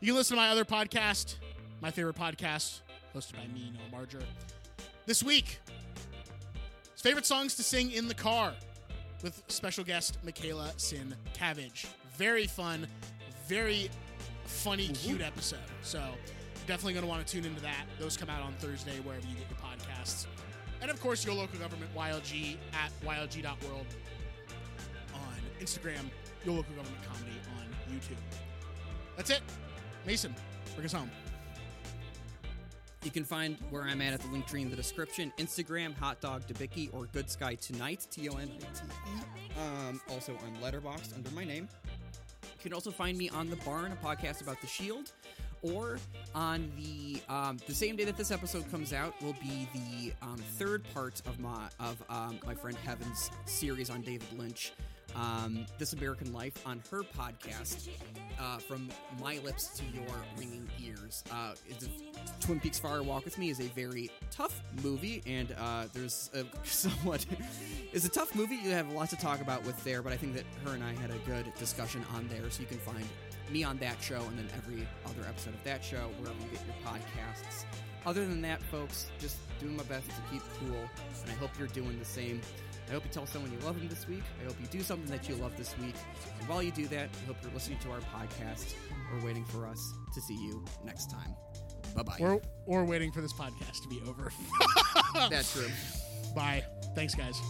You can listen to my other podcast, my favorite podcast, hosted by me, Noah Marger. This week, it's favorite songs to sing in the car with special guest Michaela Sin Cabbage. Very fun, very funny, cute episode. So definitely going to want to tune into that. Those come out on Thursday wherever you get your podcasts. And of course, your local government YLG at ylg.world on Instagram, your local government comedy on YouTube. That's it. Mason, bring us home. You can find where I'm at at the link tree in the description. Instagram, Hot Dog Debicki, or Good Sky Tonight, T O N I T E. Um, also on Letterboxd under my name. You can also find me on The Barn, a podcast about The Shield, or on the um, the same day that this episode comes out will be the um, third part of my of um, my friend Heaven's series on David Lynch. Um, this American Life on her podcast, uh, from my lips to your ringing ears. Uh, Twin Peaks Fire Walk with Me is a very tough movie, and uh, there's a [LAUGHS] somewhat it's a tough movie. You have a lot to talk about with there, but I think that her and I had a good discussion on there, so you can find me on that show and then every other episode of that show wherever you get your podcasts. Other than that, folks, just doing my best to keep cool, and I hope you're doing the same. I hope you tell someone you love them this week. I hope you do something that you love this week. And while you do that, I hope you're listening to our podcast or waiting for us to see you next time. Bye bye. Or or waiting for this podcast to be over. [LAUGHS] That's true. Bye. Thanks, guys.